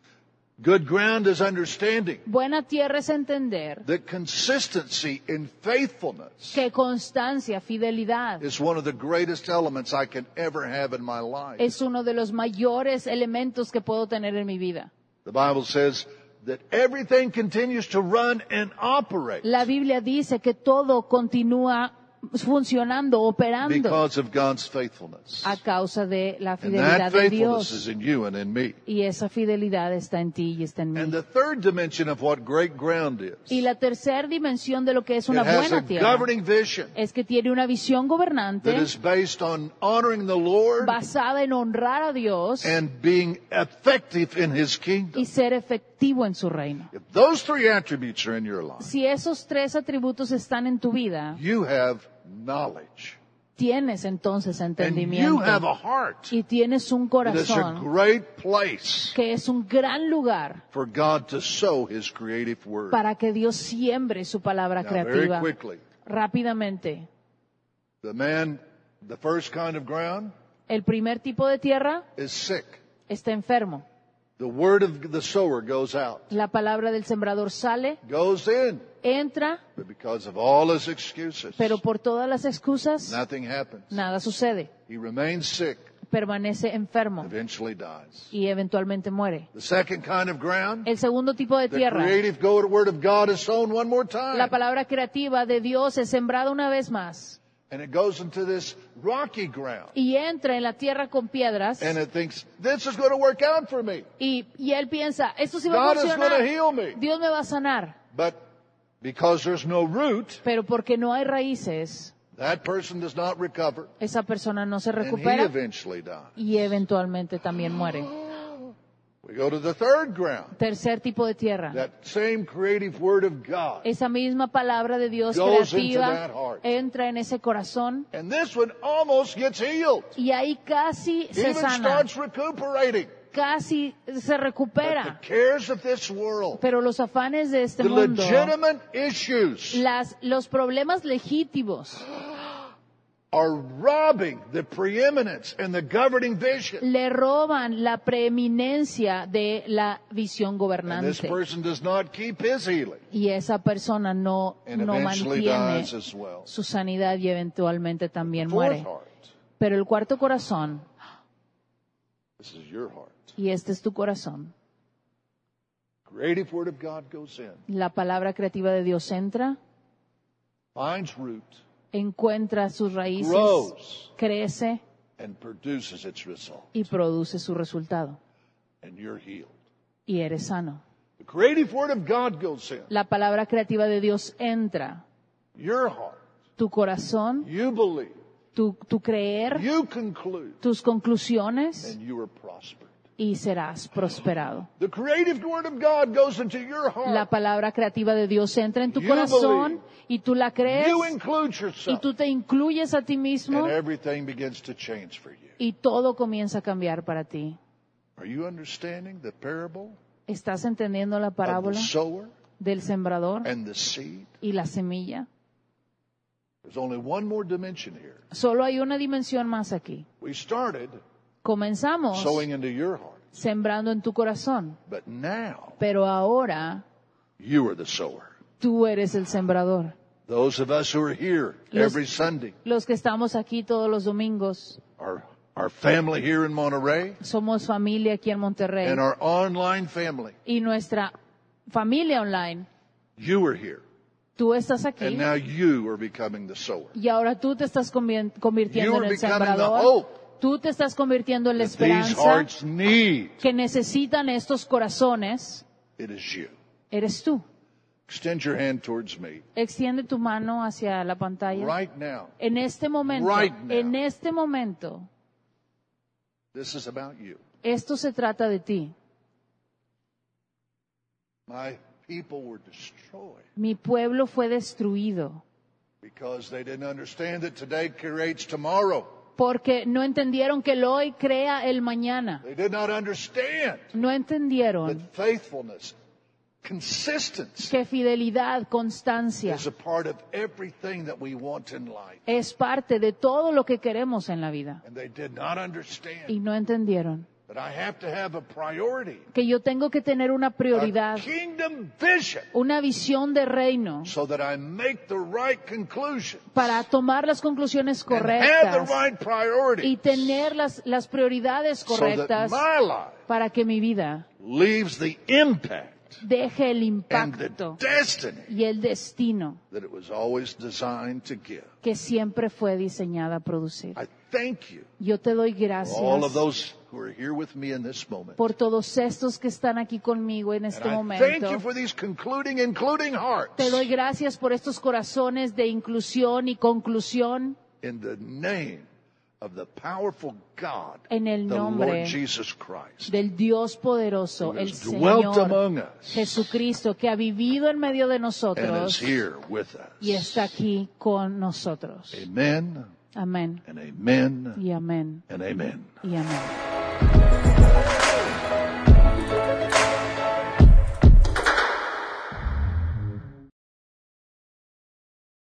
Good ground is understanding Buena tierra es entender that consistency in faithfulness que constancia, fidelidad, is one of the greatest elements I can ever have in my life. es uno de los mayores elementos que puedo tener en mi vida. The Bible says that everything continues to run and operate La Biblia dice que todo continúa funcionando, operando because of God's faithfulness. a causa de la And fidelidad that de faithfulness is Dios. in you and in me. Y esa fidelidad está en ti y está en And mí. the third dimension of what great ground is, Y la tercera dimensión de lo que es it una has a buena tierra governing vision es que tiene una visión gobernante that is based on honoring the Lord basada en honrar a Dios and being effective in His kingdom. y ser efectivo en su reino. If those three attributes are in your life, Si esos tres atributos están en tu vida, you have knowledge. tienes entonces And you entendimiento have a heart y tienes un corazón great place que es un gran lugar for God to sow His creative word. para que Dios siembre su palabra Now, very creativa. quickly, Rápidamente, the man, the first kind of ground el primer tipo de tierra is sick. está enfermo. The word of the sower goes out, La palabra del sembrador sale, goes in, entra, but because of all his excuses, pero por todas las excusas, nothing happens. nada sucede. He remains sick, Permanece enfermo eventually dies. y eventualmente muere. The second kind of ground, El segundo tipo de the tierra, creative go- word of God is sown one more time. la palabra creativa de Dios es sembrada una vez más And it goes into this rocky ground. y entra en la tierra con piedras And it thinks, this is going to work out for me. y, y él piensa, esto sí va a God is going to funcionar, heal me. Dios me va a sanar, But because there's no root, pero porque no hay raíces, that person does not recover. esa persona no se And he recupera eventually dies. y eventualmente también muere. We go to the third ground. Tercer tipo de tierra. That same creative word of God. Esa misma palabra de Dios Goes into creativa heart. entra en ese corazón And this one almost gets healed. y ahí casi se Even sana, starts recuperating. casi se But recupera. the cares of this world, Pero los afanes de este the mundo, legitimate issues, las, los problemas legítimos are robbing the preeminence and the governing vision. le roban la preeminencia de la visión And this gobernante. person does not keep his healing Y esa persona no, and no eventually mantiene dies as well. su sanidad y eventualmente también Fourth muere. heart. Pero el cuarto corazón, This is your heart. y este es tu corazón, Creative word of God goes in, la palabra creativa de Dios entra, finds root, encuentra sus raíces, crece and produces its result. y produce su resultado. And you're healed. Y eres sano. The creative word of God goes in. La palabra creativa de Dios entra. Your heart. Tu corazón, You believe. tu, tu creer, You conclude. tus conclusiones And you are prospered. Y serás prosperado. La palabra creativa de Dios entra en tu You corazón y tú la crees y tú te incluyes a ti mismo And everything begins to change for you. y todo comienza a cambiar para ti. Are you understanding the parable ¿Estás entendiendo la parábola del sembrador and the seed? y la semilla? There's only one more dimension here. Solo hay una dimensión más aquí. Comenzamos sowing into your heart, sembrando en tu corazón, but now pero ahora you are the sower. tú eres el sembrador. Those of us who are here Los- every Sunday, Los que estamos aquí todos los domingos, our, our family here in Monterey, somos familia aquí en Monterrey and our online family, y nuestra familia online, you are here. tú estás aquí And now you are becoming the sower. y ahora tú te estás convi- convirtiendo You en el becoming the sembrador. Tú te estás convirtiendo en la esperanza que necesitan estos corazones. It is you. Eres tú. Extend your hand towards me Extiende tu mano hacia la pantalla. right now. En este momento, Right now. en este momento, This is about you. esto se trata de ti. My people were destroyed Mi pueblo fue destruido because they didn't understand that today creates tomorrow. Porque no entendieron que el hoy crea el mañana. They did not understand No that entendieron faithfulness, consistency que fidelidad, constancia is a part of everything that we want in life. es parte de todo lo que queremos en la vida. And they did not understand Y no entendieron that that I have to have a priority, que yo tengo que tener una prioridad, una visión de reino so that I make the right conclusion para tomar las conclusiones and have the correctas y tener las, las prioridades so that correctas my life para que mi vida leaves the impact deje el impacto y el destino que siempre fue diseñada a producir. I thank you, Yo te doy for all of gracias those who are here with me in this moment. por todos estos que están aquí conmigo en este momento. you for these concluding, including hearts. Te doy gracias por estos corazones de inclusión y conclusión of the powerful God, En el the nombre Lord Jesus Christ, del Dios poderoso, el Señor Jesucristo, que ha vivido en medio de and is nosotros here with y está aquí con nosotros. Amén. Amen. Y amén. Y amén.